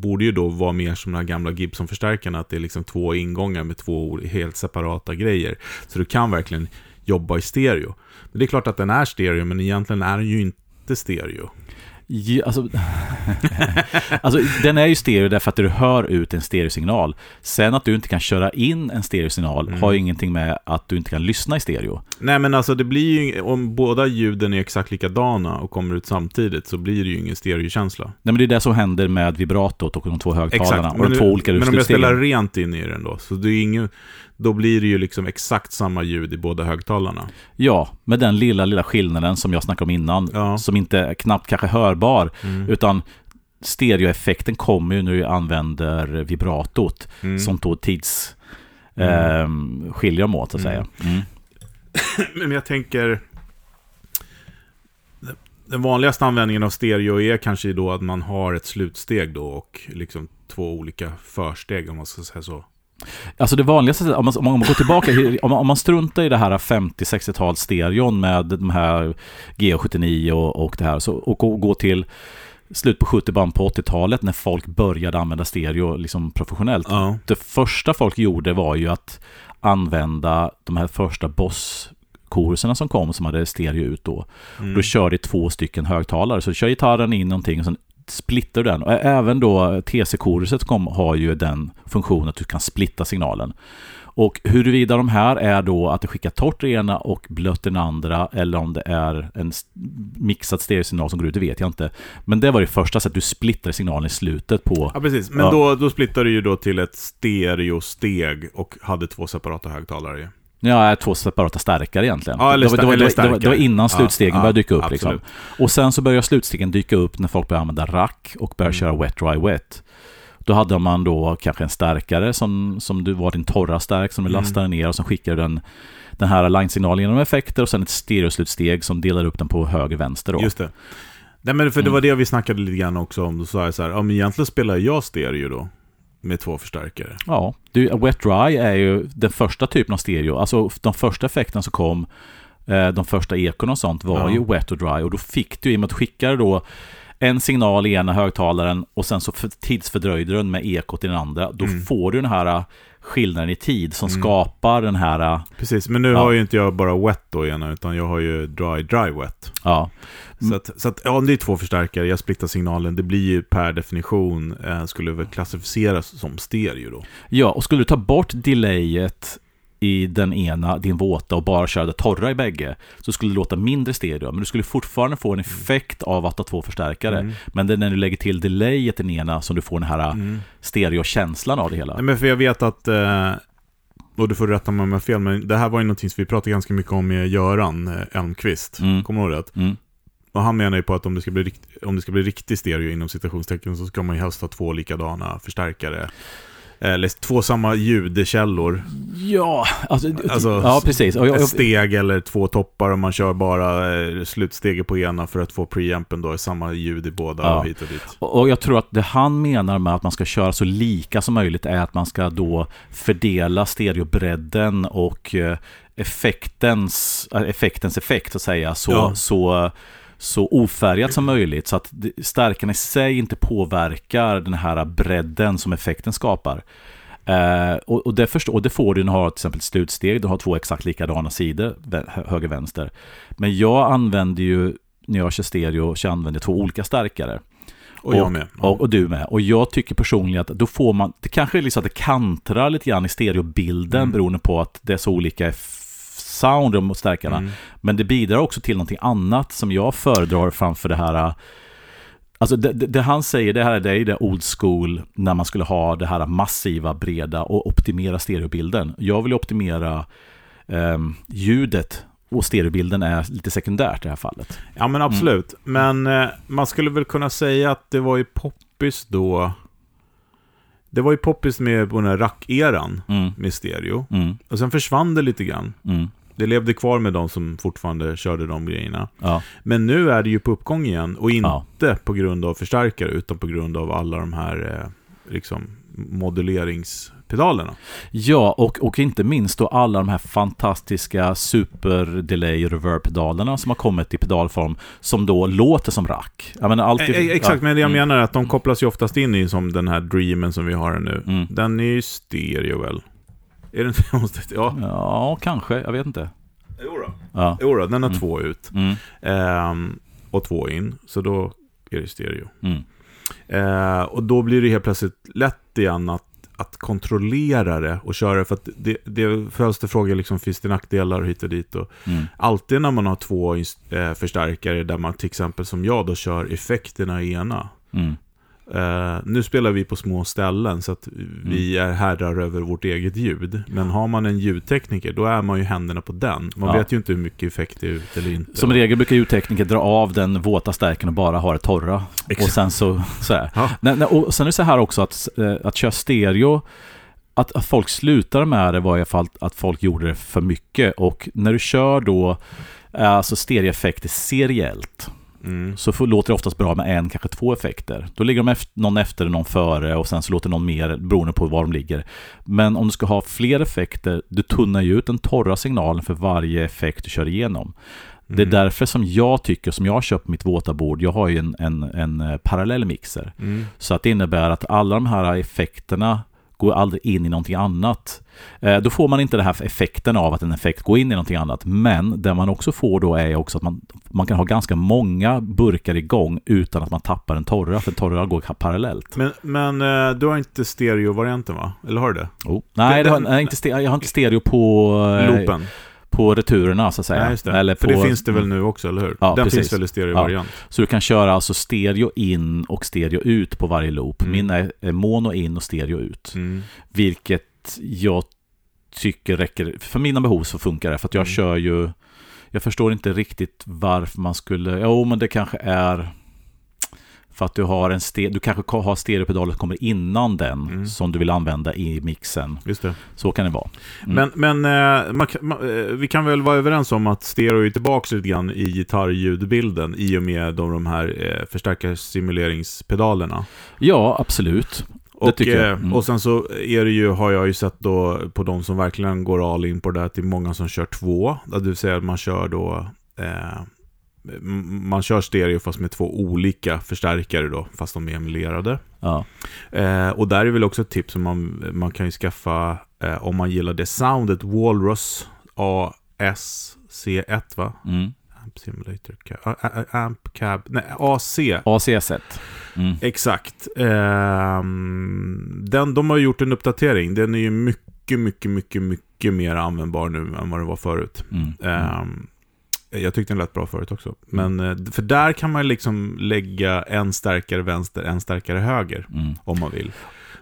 borde ju då vara mer som de här gamla Gibson-förstärkarna, att det är liksom två ingångar med två helt separata grejer. Så du kan verkligen jobba i stereo. Men det är klart att den är stereo, men egentligen är den ju inte stereo. Alltså, alltså, den är ju stereo därför att du hör ut en stereosignal. Sen att du inte kan köra in en stereosignal Mm. har ju ingenting med att du inte kan lyssna i stereo. Nej men alltså det blir ju, om båda ljuden är exakt likadana och kommer ut samtidigt så blir det ju ingen stereokänsla. Nej, men det är det som händer med vibratot och de två högtalarna och men, de två olika men om jag spelar rent in i den då, så det är ingen, då blir det ju liksom exakt samma ljud i båda högtalarna. Ja, med den lilla, lilla skillnaden som jag snackade om innan, Ja. som inte knappt kanske hörbar, Mm. utan stereoeffekten kommer ju när du använder vibratot, Mm. som då tids ehm, skiljer dem åt, så att Mm. säga. Mm. Men jag tänker... Den vanligaste användningen av stereo är kanske då att man har ett slutsteg då och liksom två olika försteg om man ska säga så. Alltså det vanligaste, om man, om man går tillbaka, om man, om man struntar i det här 50-60-tals stereon med de här G79 och, och det här, så, och gå- gå till slut på 70-band på 80-talet när folk började använda stereo liksom professionellt. Ja. Det första folk gjorde var ju att använda de här första Boss-kurserna som kom som hade stereo ut då. Mm. Då kör det två stycken högtalare. Så du kör gitarren in någonting och sen splittar du den. Och även då TC-kurset kom, har ju den funktionen att du kan splitta signalen. Och huruvida de här är då att det skickar torrt det ena och blött den andra eller om det är en mixad stereosignal som går ut, det vet jag inte. Men det var det första sättet, du splittar signalen i slutet på... Ja, precis. Men Ja. då, då splittar du ju då till ett stereosteg och hade två separata högtalare ju. Ja, två separata stärkare egentligen. Ja, det, var, det, var, det, var, det, var, innan slutstegen Ja, började dyka upp. Liksom. Och sen så började slutstegen dyka upp när folk började använda rack och började Mm. köra wet, dry, wet. Då hade man då kanske en stärkare som, som du var din torra stärk som du Mm. lastade ner och som skickade den, den här line-signalen genom effekter och sen ett stereoslutsteg som delar upp den på höger vänster då. Just det. Nej men för det Mm. var det vi snackade lite grann också om. Då sa jag så här, ja men egentligen spelar jag stereo då. Med två förstärkare. Ja, du, wet dry är ju den första typen av stereo. Alltså de första effekterna som kom, eh, de första ekon och sånt var Ja. ju wet och dry. Och då fick du, i och med att du skickade då en signal i ena högtalaren och sen så för, tidsfördröjde du den med ekot i den andra. Då Mm. får du den här eh, skillnaden i tid som Mm. skapar den här, eh, Precis, men nu Ja. har ju inte jag bara wet då ena, utan jag har ju dry, dry wet. ja. Mm. Så att, så att, ja, det är två förstärkare, jag splittar signalen, det blir ju per definition, eh, skulle väl klassificeras som stereo då. Ja, och skulle du ta bort delayet i den ena, din våta, och bara köra det torra i bägge, så skulle det låta mindre stereo. Men du skulle fortfarande få en effekt av att ha två förstärkare. Mm. Men det är när du lägger till delayet i den ena som du får den här Mm. stereokänslan av det hela. Nej, men för jag vet att, eh, och du får rätta mig om jag har fel, men det här var ju någonting som vi pratade ganska mycket om med Göran eh, Elmqvist. Mm. Kommer du ihåg det? Mm. Och han menar ju på att om det, ska bli rikt, om det ska bli riktig stereo inom citationstecken så ska man ju helst ha två likadana förstärkare. Eller två samma ljudkällor. Ja, alltså, Alltså, ja precis. Och Ett steg eller två toppar och man kör bara eh, slutsteget på ena för att få preampen då samma ljud i båda Ja. och hit och dit. och jag tror att det han menar med att man ska köra så lika som möjligt är att man ska då fördela stereobredden och eh, effektens, effektens effekt så att säga så, Ja. så, så ofärgat som möjligt så att stärkan i sig inte påverkar den här bredden som effekten skapar. Eh, och, och, det förstår, och det får du när du har till exempel ett slutsteg, du har två exakt likadana sidor, höger vänster. Men jag använder ju, när jag kör stereo, så använder jag två olika stärkare. Och jag med. Och, och du med. Och jag tycker personligen att då får man, det kanske är liksom att det kantrar lite grann i stereobilden Mm. beroende på att det är så olika sound mot stärkarna. Mm. Men det bidrar också till någonting annat som jag föredrar framför det här Alltså det, det, det han säger, det här är det, är det old school när man skulle ha det här massiva, breda och optimera stereobilden. Jag vill optimera ehm, ljudet och stereobilden är lite sekundärt i det här fallet. Ja men absolut. Men eh, man skulle väl kunna säga att det var ju poppis då. Det var ju poppis med på den här rack-eran Mm, med stereo. mm, Och sen försvann det lite grann. Mm, Det levde kvar med de som fortfarande körde de grejerna. ja, Men nu är det ju på uppgång igen. Och inte Ja. på grund av förstärkare, utan på grund av alla de här eh, liksom, moduleringspedalerna. Ja, och, och inte minst då alla de här fantastiska super delay reverb-pedalerna som har kommit i pedalform som då låter som rack. Alltid, Eh, eh, exakt, ja, men det jag mm, menar är att de kopplas ju oftast in i som den här Dreamen som vi har nu. Mm. Den är ju stereo väl? Är det inte konstigt? Ja. Ja, kanske. Jag vet inte. Jo då. Ja. Jo då, den har Mm. två ut. Mm, Ehm, och två in, så då är det stereo. mm, Eh, och då blir det helt plötsligt lätt igen att, att kontrollera det och köra. För att det, det följs det frågor, liksom, finns det nackdelar och hit och dit. Och mm, alltid när man har två eh, förstärkare där man till exempel som jag då kör effekterna i ena. Mm, Eh, nu spelar vi på små ställen så att vi är herrar över vårt eget ljud. Men har man en ljudtekniker, då är man ju händerna på den. Man Ja. vet ju inte hur mycket effekt det är ut eller inte. Som regel brukar ljudtekniker dra av den våta stärken och bara ha det torra. Exakt. Och sen så, så här. Ja. Nej, nej, och sen är det så här också att, eh, att köra stereo, att, att folk slutade med det var i alla fall att folk gjorde det för mycket. Och när du kör då, eh, alltså stereoeffekter seriellt, Mm. så får, låter det oftast bra med en, kanske två effekter. Då ligger de efter, någon efter någon före och sen så låter någon mer beroende på var de ligger. Men om du ska ha fler effekter, du tunnar ju ut den torra signalen för varje effekt du kör igenom. Det är Mm. därför som jag tycker, som jag har köpt mitt våta bord, jag har ju en, en, en eh, parallell mixer. Mm. Så att det innebär att alla de här effekterna går aldrig in i någonting annat. Eh, då får man inte den här effekten av att en effekt går in i någonting annat. Men det man också får då är också att man, man kan ha ganska många burkar igång utan att man tappar den torra, för den torra går parallellt. Men, men eh, du har inte stereo-varianten va? Eller har du det? Oh. Nej, det har, Den- nej inte jag har inte stereo på, eh, Loopen? På returerna så att säga. Nej, det. Eller För på, Mm. det finns det väl nu också, eller hur? Ja, Den precis. finns väl i stereo-variant? Så du kan köra alltså stereo in och stereo ut på varje loop. Mm. Min är mono in och stereo ut. Mm. Vilket jag tycker räcker. För mina behov så funkar det. För att jag Mm. kör ju... Jag förstår inte riktigt varför man skulle... Jo, men det kanske är... För att du har en stereo... Du kanske har stereopedaler som kommer innan den. Mm. Som du vill använda i mixen. Just det. Så kan det vara. Mm. Men, men eh, man, man, eh, vi kan väl vara överens om att stereo är tillbaka lite grann i gitarrljudbilden i och med de, de här eh, förstärkarsimuleringspedalerna. Ja, absolut. Och, tycker jag. eh, Mm. och sen så är det ju, har jag ju sett då på de som verkligen går all in på det, att det är många som kör två. Det vill säga att man kör då eh, man kör stereo fast med två olika förstärkare då, fast de är emulerade. Ja. Eh, och där är väl också ett tips som man, man kan ju skaffa eh, om man gillar det soundet Walrus ASC1 va? Mm. Amp Simulator Amp Cab, nej AC. ACS1. Mm. Exakt. Ehm, den, de har gjort en uppdatering. Den är ju mycket, mycket, mycket, mycket mer användbar nu än vad den var förut. Mm. Jag tyckte den lät bra förut också. Men, eh, för där kan man liksom lägga en starkare vänster, en starkare höger. Mm. Om man vill.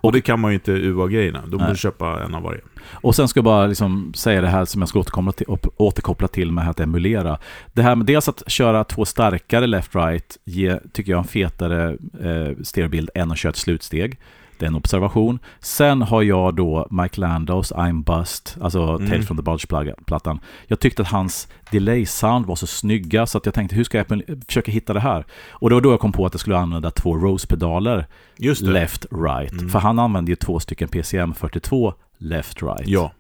Och det kan man ju inte UA-grejerna. Då Nej. du köpa en av varje. Och sen ska jag bara liksom säga det här som jag ska återkomma till, återkoppla till med att emulera. Det här med dels att köra två starkare left-right ge, tycker jag, en fetare eh, stereobild än att köra ett slutsteg. Det är en observation. Sen har jag då Mike Landos I'm Bust, alltså Mm. Tales from the Bulge-plattan. Jag tyckte att hans delay-sound var så snygga så att jag tänkte hur ska jag försöka hitta det här? Och det var då jag kom på att jag skulle använda två Rose-pedaler, Just det. left, right. Mm. För han använde ju två stycken PCM 42 left, right. Ja.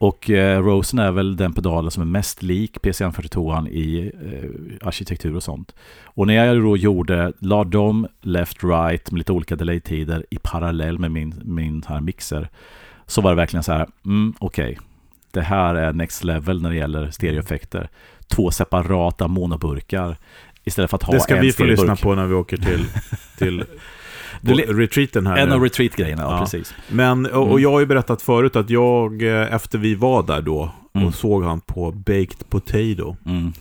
Och eh, Rosen är väl den pedalen som är mest lik PCM 42 i eh, arkitektur och sånt. Och när jag då gjorde, la dem left, right med lite olika delay-tider i parallell med min, min här mixer, så var det verkligen så här, mm, okej, det här är next level när det gäller stereoeffekter. Två separata monoburkar istället för att ha Det ska en vi få lyssna stereoburk. på när vi åker till, till på retreaten här En av retreat-grejerna, ja, Ja. precis. Men, och, och Mm. jag har ju berättat förut att jag, eh, efter vi var där då, och Mm. såg han på Baked Potato, Mm.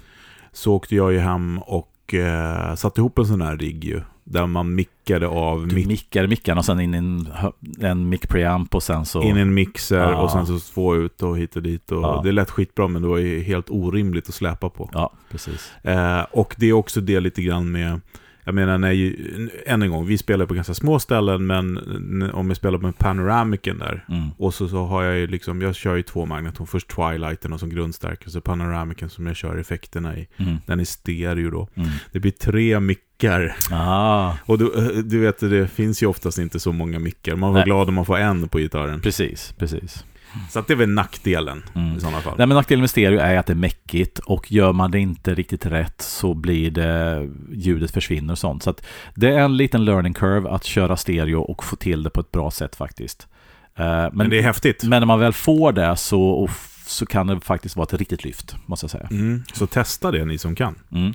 så åkte jag ju hem och eh, satte ihop en sån här rigg ju. Där man mickade av Du mitt mickar mickan och sen in i en, en mic preamp och sen så... in i en mixer Ja. och sen så två ut och hit och dit. Och Ja. Det lät skitbra men det var ju helt orimligt att släpa på. Ja, precis. Eh, och det är också det lite grann med, jag menar, när än en gång, vi spelar på ganska små ställen, men om jag spelar med Panoramicen där, Mm. och så, så har jag ju liksom, jag kör ju två Magneton, först Twilighten och som grundstärkare, så Panoramicen som jag kör effekterna i, Mm. den är stereo då. Mm. Det blir tre mickar, Ah, och du, du vet, det finns ju oftast inte så många mickar, man var Nej. glad om man får en på gitarren. precis, precis. Så att det är väl nackdelen Mm. i sådana fall. Nej, men nackdelen med stereo är att det är mäckigt och gör man det inte riktigt rätt så blir det ljudet försvinner och sånt. Så det är en liten learning curve att köra stereo och få till det på ett bra sätt faktiskt. Eh, Men, Men det är häftigt. men när man väl får det så, så kan det faktiskt vara ett riktigt lyft, måste jag säga. Mm. Så testa det ni som kan. Mm.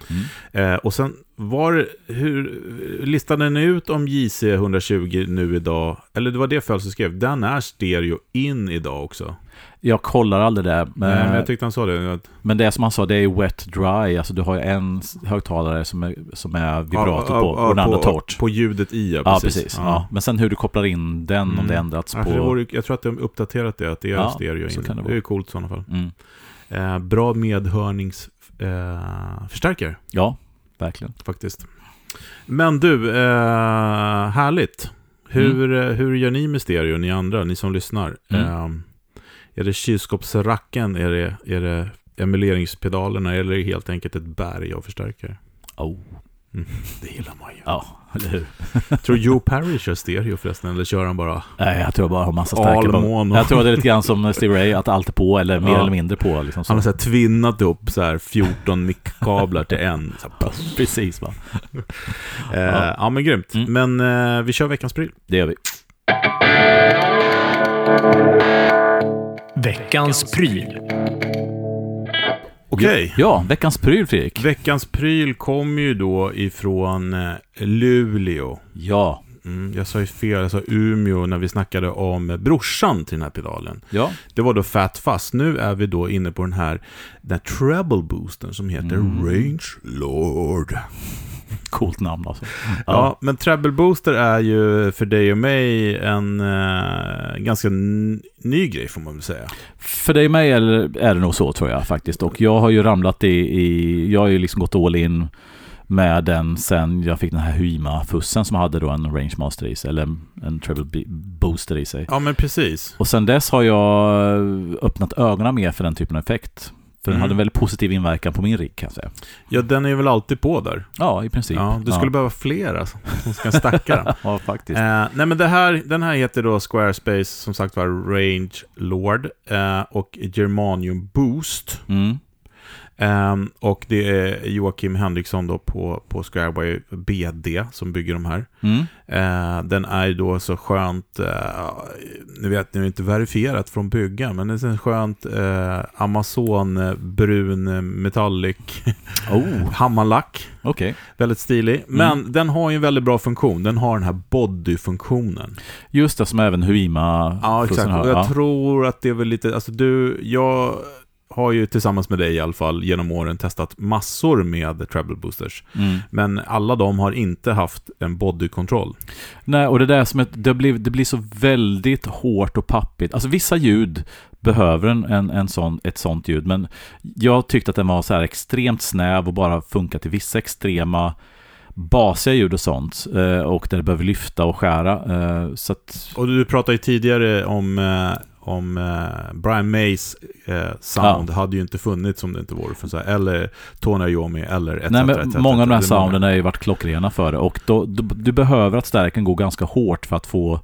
Mm. Eh, och sen var, hur, listade ni ut om JC 120 nu idag? Eller det var det Fölse skrev, den är stereo in idag också. Jag kollar aldrig det. Men, Nej, men jag tyckte han sa det. Men det som han sa, det är wet dry. Alltså du har ju en högtalare som är, som är vibrato Ja, på ja, och den andra torrt. På ljudet i, ja. Ja, Precis. precis. Ja. Men sen hur du kopplar in den, om Mm. det ändrats Ja, för det på... vore, jag tror att de uppdaterat det, att det är stereo in. det Det, är coolt i sådana fall. Mm. Eh, bra medhörningsförstärkare, eh, Ja, verkligen. faktiskt. Men du, eh, härligt. Hur, Mm. eh, hur gör ni med stereo, ni andra, ni som lyssnar? Mm. Eh, är det kylskåpsracken, är det, är det emuleringspedalen eller är det helt enkelt ett berg av förstärkare? Oh. Mm, det gillar man ju. Ja, eller hur? Tror Joe Perry kör stereo förresten, eller kör han bara Nej, jag tror jag bara har massa starka. Almono? Jag tror det är lite grann som Steve Ray, att allt är på eller mer Ja. eller mindre på. Liksom så. Han har så här tvinnat upp så här 14 mickkablar till en. Så här. Precis, va? Eh, ja. men grymt. Mm. Men eh, vi kör veckans pryl. Det gör vi. Veckans pryl. Okej. Ja, veckans pryl, Fredrik. Veckans pryl kommer ju då ifrån eh, Luleå. Ja, Mm, jag sa ju fel, jag sa Umeå när vi snackade om brorsan till den här pedalen. ja. Det var då Fat Fuzz. Nu är vi då inne på den här, den här treble boostern som heter Mm. Range Lord. Coolt namn alltså. Ja. men treble booster är ju för dig och mig en eh, ganska ny grej får man väl säga. För dig och mig är det, är det nog så tror jag faktiskt. Och jag har ju ramlat i, i jag har ju liksom gått all in med den sen jag fick den här Hyma-fussen som hade då en Range Master i sig, eller en, Treble Booster i sig. Ja, men precis. Och sen dess har jag öppnat ögonen mer för den typen av effekt. För den Mm. hade en väldigt positiv inverkan på min rigg kan jag säga. Ja, den är väl alltid på där. Ja, i princip. Ja, du skulle behöva flera som ska stacka den. Ja, faktiskt. Eh, nej men det här, den här heter då Squarespace, som sagt var Range Lord eh, och Germanium Boost. Mm. Ehm, och det är Joakim Henriksson då på, på Squareway BD som bygger de här. Mm. Eh, den är ju då så skönt, eh, ni vet, är inte verifierat från byggan, men det är så skönt eh, Amazon brun metallic Oh, hammarlack. okej. Väldigt stilig. Men den har ju en väldigt bra funktion. Den har den här body-funktionen. Just det, som även Hyma Ja, exakt. Och jag Ja. tror att det är väl lite, alltså du, jag har ju tillsammans med dig i alla fall genom åren testat massor med treble boosters. Mm. Men alla de har inte haft en bodykontroll. Nej, och det där som ett, det, blir, det blir så väldigt hårt och pappigt. Alltså vissa ljud behöver en, en, en sån, ett sånt ljud, men jag tyckte att den var så här extremt snäv och bara funkar till vissa extrema basiga ljud och sånt. Eh, och där det behöver lyfta och skära. Eh, så att, Och du pratade ju tidigare om, eh, om eh, Brian Mays eh, sound hade ju inte funnits om det inte vore för så här, eller Tony Iommi eller etc. nej, men etc, många av de här sounden har ju varit klockrena för det. Och då, du, du behöver att stärken går ganska hårt för att få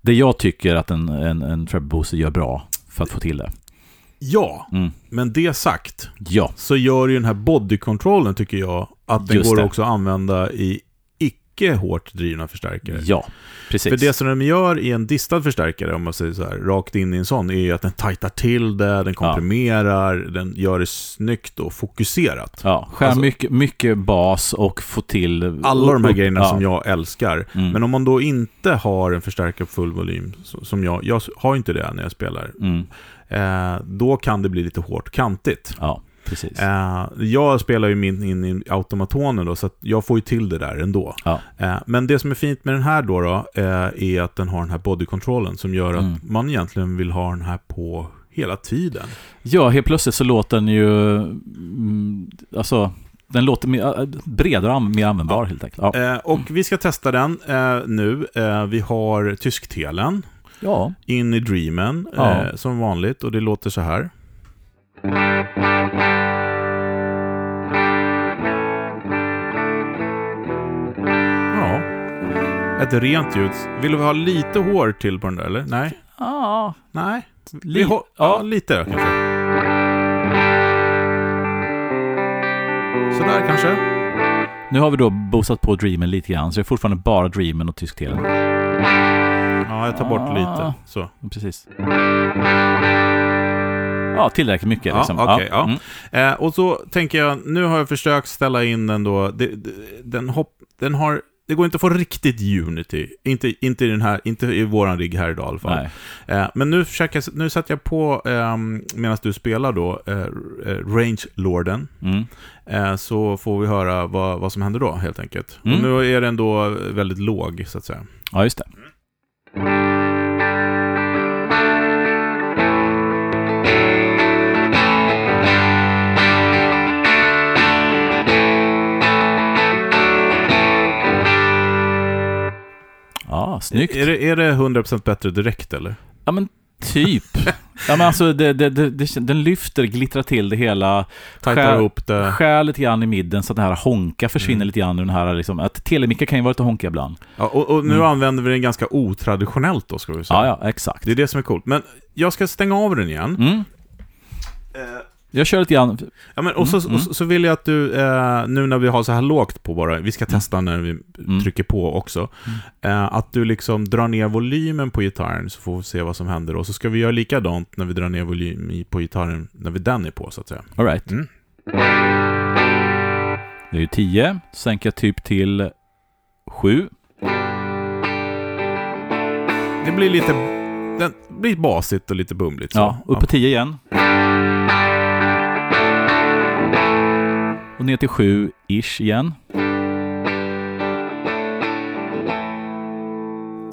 det jag tycker att en, en, en booster gör bra för att få till det. Ja, Mm. men det sagt Ja, så gör ju den här bodykontrollen tycker jag att den Just går det. också att använda i icke hårt drivna förstärkare. ja, precis. För det som de gör i en distad förstärkare, om man säger så här, rakt in i en sån, är ju att den tajtar till det, den komprimerar, den gör det snyggt och fokuserat. Ja, skär Alltså- mycket, mycket bas och få till... Alla de här grejerna ja. som jag älskar. Mm. Men om man då inte har en förstärkare på full volym, som jag, jag har inte det när jag spelar, Mm. eh, då kan det bli lite hårt kantigt. Ja, precis. Eh, jag spelar ju min in i automatonen då, så jag får ju till det där ändå. Ja. Eh, men det som är fint med den här då, då eh, är att den har den här bodykontrollen som gör att Mm. man egentligen vill ha den här på hela tiden. Ja, helt plötsligt så låter den ju... Mm, alltså, den låter mer, äh, bredare och mer användbar helt enkelt. Ja. Och vi ska testa den nu. Vi har tysktelen ja. in i Dreamen Ja. som vanligt och det låter så här. Ett rent ljud. Vill du ha lite hår till på den där eller? Nej? Ja, Nej? Vi li- ja, lite kanske. Sådär kanske. Nu har vi då boostat på Dreamen lite grann, så det är fortfarande bara Dreamen och tysktelen. Ja, jag tar bort Ah. lite. Så. Precis. Ja, tillräckligt mycket. Ja, Liksom. okej, ja. Mm. Eh, och så tänker jag, nu har jag försökt ställa in den då, det, det, den, hopp, den har, det går inte att få riktigt Unity, inte, inte, i, den här, inte i våran rigg här idag i alla fall. Eh, men nu, försöker, nu sätter jag på, eh, medan du spelar då, eh, eh, Range Lorden. Mm. Eh, så får vi höra vad, vad som händer då, helt enkelt. Mm. Och nu är den då väldigt låg, så att säga. Ja, just det. Ja, snyggt. Är det, är det 100% bättre direkt, eller? Ja, men typ. Ja, men alltså, det, det, det, den lyfter, glittrar till det hela. Tajtar ihop det. Skär lite grann i midden så att den här honka försvinner Mm. lite grann den här liksom, att telemickar kan ju vara lite honkiga ibland. Ja, och, och nu Mm. använder vi den ganska otraditionellt då, ska vi säga. Ja, ja, exakt. Det är det som är coolt. Men jag ska stänga av den igen. Mm. Jag kör lite grann. Ja, men, och, så, Mm, och så, så vill jag att du, eh, nu när vi har så här lågt på bara, vi ska testa när vi Mm. trycker på också, eh, att du liksom drar ner volymen på gitarren så får vi se vad som händer. Och så ska vi göra likadant när vi drar ner volym i- på gitarren, när vi den är på så att säga. All right. Mm. Det är ju 10. Sänker jag typ till 7. Det blir lite, det blir basigt och lite bumligt. Så. Ja, upp på 10 igen. Och ner till 7-ish igen.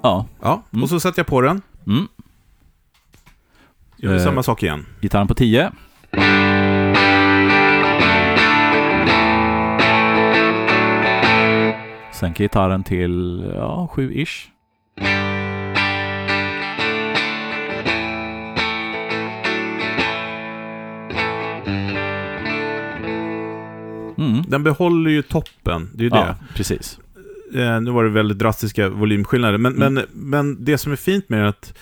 Ja. Ja, Mm. och så sätter jag på den. Mm. Gör Eh. samma sak igen. Gitarren på 10. Sänker gitarren till ja, 7-ish. Den behåller ju toppen, det är ju Ja, det. precis. Eh, nu var det väldigt drastiska volymskillnader, men, Mm. men, men det som är fint med det är att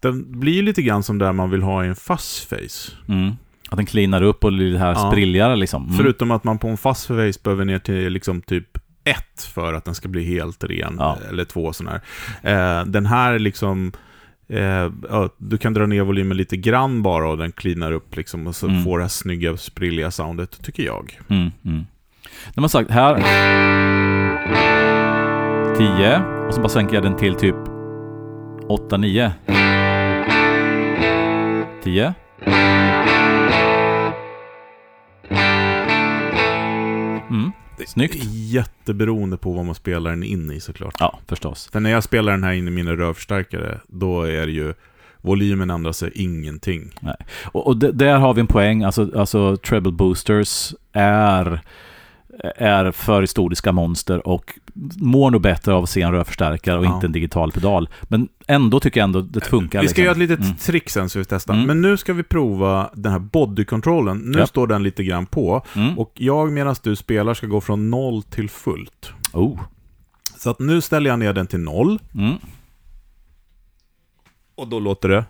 den blir lite grann som där man vill ha i en fast face. Mm. Att den cleanar upp och blir det här Ja. sprilligare liksom. Mm. Förutom att man på en fast face behöver ner till liksom typ ett för att den ska bli helt ren, Ja. eller två sådana här. Eh, den här liksom, eh, ja, du kan dra ner volymen lite grann bara och den cleanar upp liksom och så Mm. får det här snygga, sprilliga soundet, tycker jag. Mm, mm. De har sagt här 10 och så bara sänker jag den till typ 8, 9. 10. Mm, snyggt. Jätteberoende på vad man spelar den in i såklart. Ja, förstås. För när jag spelar den här in i mina rörförstärkare, då är det ju volymen ändrar sig ingenting. Och, och d- där har vi en poäng. Alltså, alltså treble boosters är, är för historiska monster och mår nog bättre av att se en rörförstärkare och Ja. inte en digital pedal. Men ändå tycker jag ändå det funkar. Vi ska liksom. göra ett litet Mm. trick sen så vi testar. Mm. Men nu ska vi prova den här bodykontrollen. Nu Ja. står den lite grann på. Mm. Och jag medan du spelar ska gå från noll till fullt. Oh. Så att nu ställer jag ner den till noll. Mm. Och då låter det.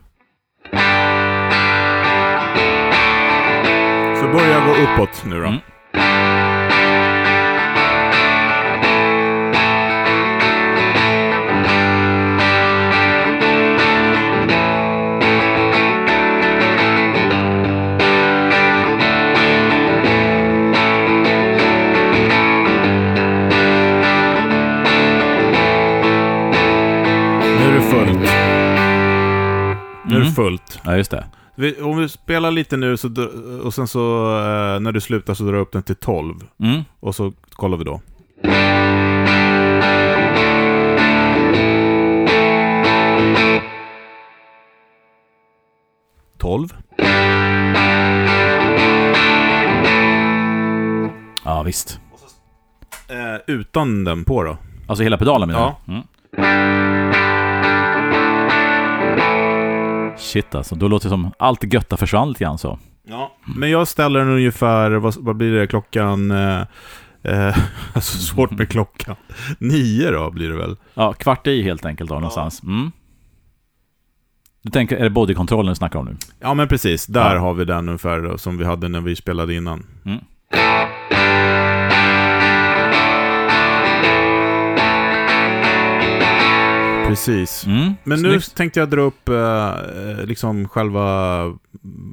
Så börjar jag gå uppåt nu då. Fullt. Ja, just det. Vi, om vi spelar lite nu så, och sen så eh, när du slutar så drar jag upp den till 12. Mm. Och så kollar vi då. Tolv. Ja, visst. Eh, utan den på då. Alltså hela pedalen menar Ja. du? Mm. Shit alltså, då låter det som allt götta försvann lite grann så. Ja. Men jag ställer den ungefär, vad, vad blir det, klockan... Eh, eh, alltså svårt med klockan. Nio då blir det väl? Ja, kvart i helt enkelt då någonstans. Mm. Du tänker, är det bodykontrollen du snackar om nu? Ja men precis, där Ja. har vi den ungefär då, som vi hade när vi spelade innan. Mm. Precis. Mm. Men nu Snyggt. tänkte jag dra upp eh, liksom själva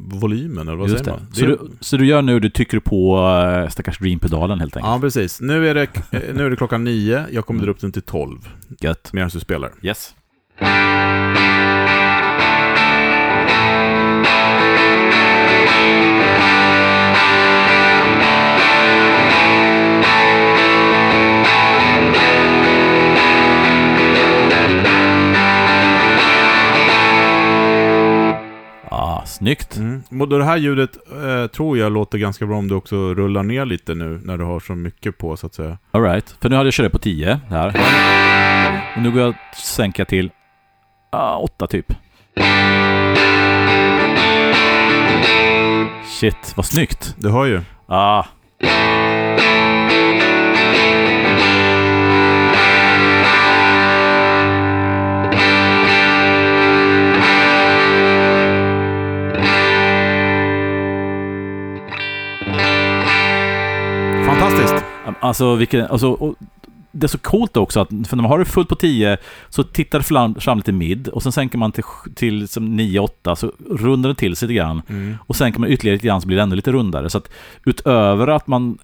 volymen, eller vad Just säger det. man? Så, Det är- du, så du gör nu, du trycker på äh, stackars Dream-pedalen helt enkelt? Ja, precis. Nu är, det, eh, nu är det klockan nio, jag kommer Mm. dra upp den till tolv, Gött. medan du spelar. Yes. Snyggt. Mm. Och det här ljudet eh, tror jag låter ganska bra om du också rullar ner lite nu, när du har så mycket på, så att säga. Alright, för nu hade jag kört på 10 här. Och nu går jag att sänka till ah, 8 typ. Shit, vad snyggt. Du hör ju. Ah. Alltså, vilken, alltså det är så coolt också att för när man har det fullt på 10 så tittar det fram, fram lite mid och sen sänker man till, till som 9-8 så rundar det till sig lite grann. Mm. Och sänker man ytterligare lite grann så blir det ännu lite rundare. Så att utöver att man,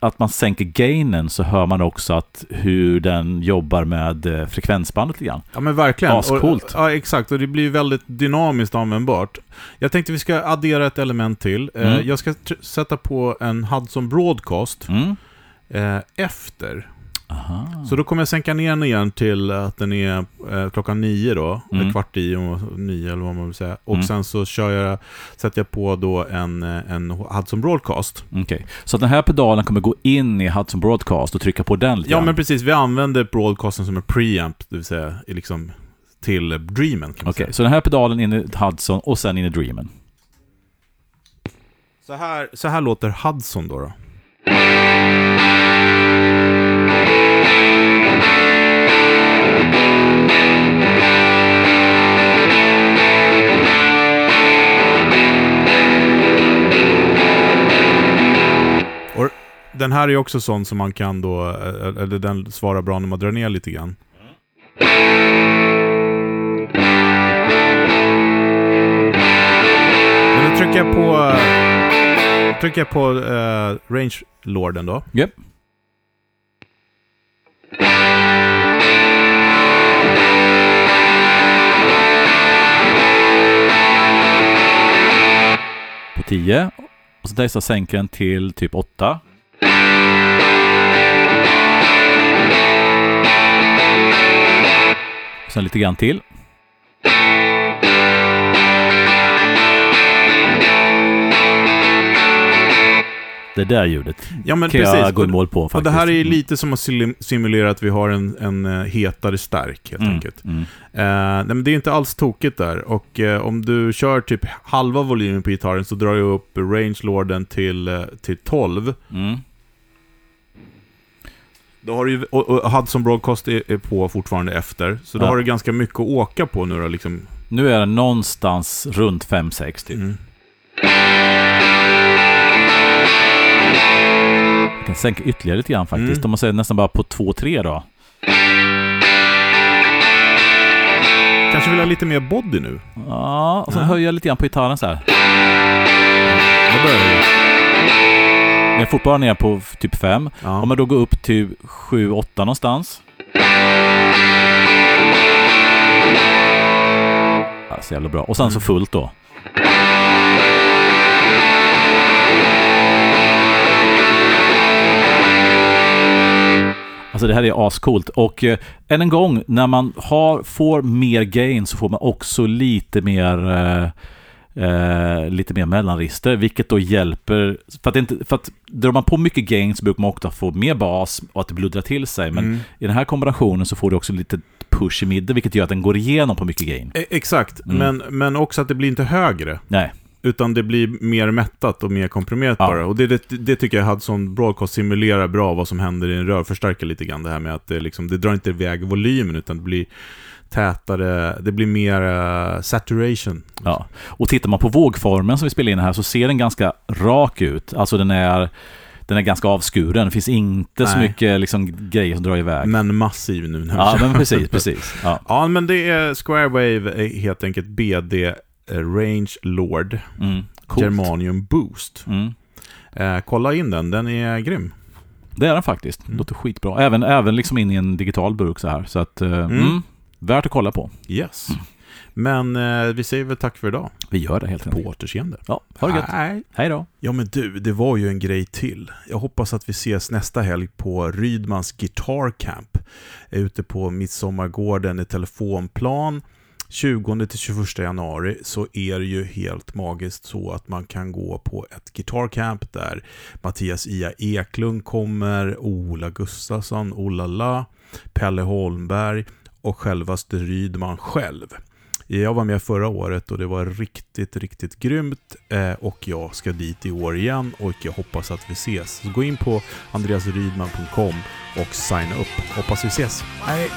att man sänker gainen så hör man också att hur den jobbar med eh, frekvensbandet lite grann. Ja men verkligen. Ascoolt. Och, ja exakt, och det blir väldigt dynamiskt användbart. Jag tänkte vi ska addera ett element till. Eh, Mm. Jag ska sätta på en Hudson Broadcast Mm. Eh, efter. Aha. Så då kommer jag sänka ner den igen till att den är eh, klockan nio då, Mm. kvart i och nio eller vad man vill säga. Och Mm. sen så kör jag, sätter jag på då en, eh, en Hudson Broadcast. Okej, så att den här pedalen kommer gå in i Hudson Broadcast och trycka på den lite Ja grann. men precis, vi använder Broadcasten som en preamp, det vill säga liksom till Dreamen Okej, säga. så den här pedalen in i Hudson och sen in i Dreamen. Så här, så här låter Hudson då. då. Och den här är också sån som man kan då, eh, eh, eller den svarar bra när man drar ner lite grann. Men nu trycker jag på, eh, trycker jag på uh, Range Lorden då. Yep. På 10. Och så testar jag sänker den till typ 8. Sen lite grann till. Det där ljudet Ja men kan precis. jag gå i mål på faktiskt. Och det här är lite som att sim- simulera att vi har en, en eh, hetare stärk helt Mm, enkelt. mm. Eh, nej, men det är inte alls tokigt där. Och eh, om du kör typ halva volymen på gitarren så drar jag upp range lorden till, eh, till 12. Mm. Då har du och, och Hudson Broadcast är, är på fortfarande efter. Så då Ja. har du ganska mycket att åka på nu då liksom. Nu är den någonstans runt 5-6 typ. Mm. Kan sänka ytterligare lite grann faktiskt. Mm. Man säger nästan bara på 2-3 då. Kanske vill ha lite mer body nu. Ja, och så Ja. höjer jag lite grann på gitarren så här. Det börjar vi. Jag är fortfarande nere på typ 5. Ja. Om jag då går upp till 7-8 någonstans. Ja, så jävla bra. Och sen så Mm. fullt då. Alltså det här är ascoolt. Och eh, än en gång, när man har, får mer gain så får man också lite mer eh, eh, lite mer mellanregister, vilket då hjälper. För att, inte, för att drar man på mycket gain så brukar man också få mer bas och att det bluddrar till sig. Men Mm. i den här kombinationen så får du också lite push i mitten, vilket gör att den går igenom på mycket gain. E- Exakt, Mm. men, men också att det blir inte högre. Nej, Utan det blir mer mättat och mer komprimerat Ja. bara. Och det, det, det tycker jag Hudson Broadcast simulerar bra vad som händer i en rörförstärkare lite grann. Det här med att det, liksom, det drar inte iväg volymen utan det blir tätare, det blir mer eh, saturation. ja. Och tittar man på vågformen som vi spelar in här så ser den ganska rak ut. Alltså den är, den är ganska avskuren. Det finns inte så Nej. mycket liksom, grejer som drar iväg. Men massiv nu. När vi ja, men precis, precis. Ja. Ja, men det är Square Wave, är helt enkelt BD eh, Range Lord Mm. Germanium Boost. Mm. Eh, kolla in den, den är grym. Det är den faktiskt. Mm. Låter skitbra. Även, även liksom in i en digital burk så här. Så att, eh, mm. värt att kolla på. Yes. Men eh, vi säger väl tack för idag. Vi gör det helt På enkelt. återseende. Ja, ha det gött. Hej. Hej då. Ja men du, det var ju en grej till. Jag hoppas att vi ses nästa helg på Rydmans Guitar Camp. Ute på Midsommargården i Telefonplan. 20-21 januari så är det ju helt magiskt så att man kan gå på ett Guitar Camp där Mattias Ia Eklund kommer, Ola Gustafsson, Olala, Pelle Holmberg och självaste Rydman själv. Jag var med förra året och det var riktigt, riktigt grymt eh, och jag ska dit i år igen och jag hoppas att vi ses. Så gå in på andreasrydman.com och signa upp. Hoppas vi ses. Hej!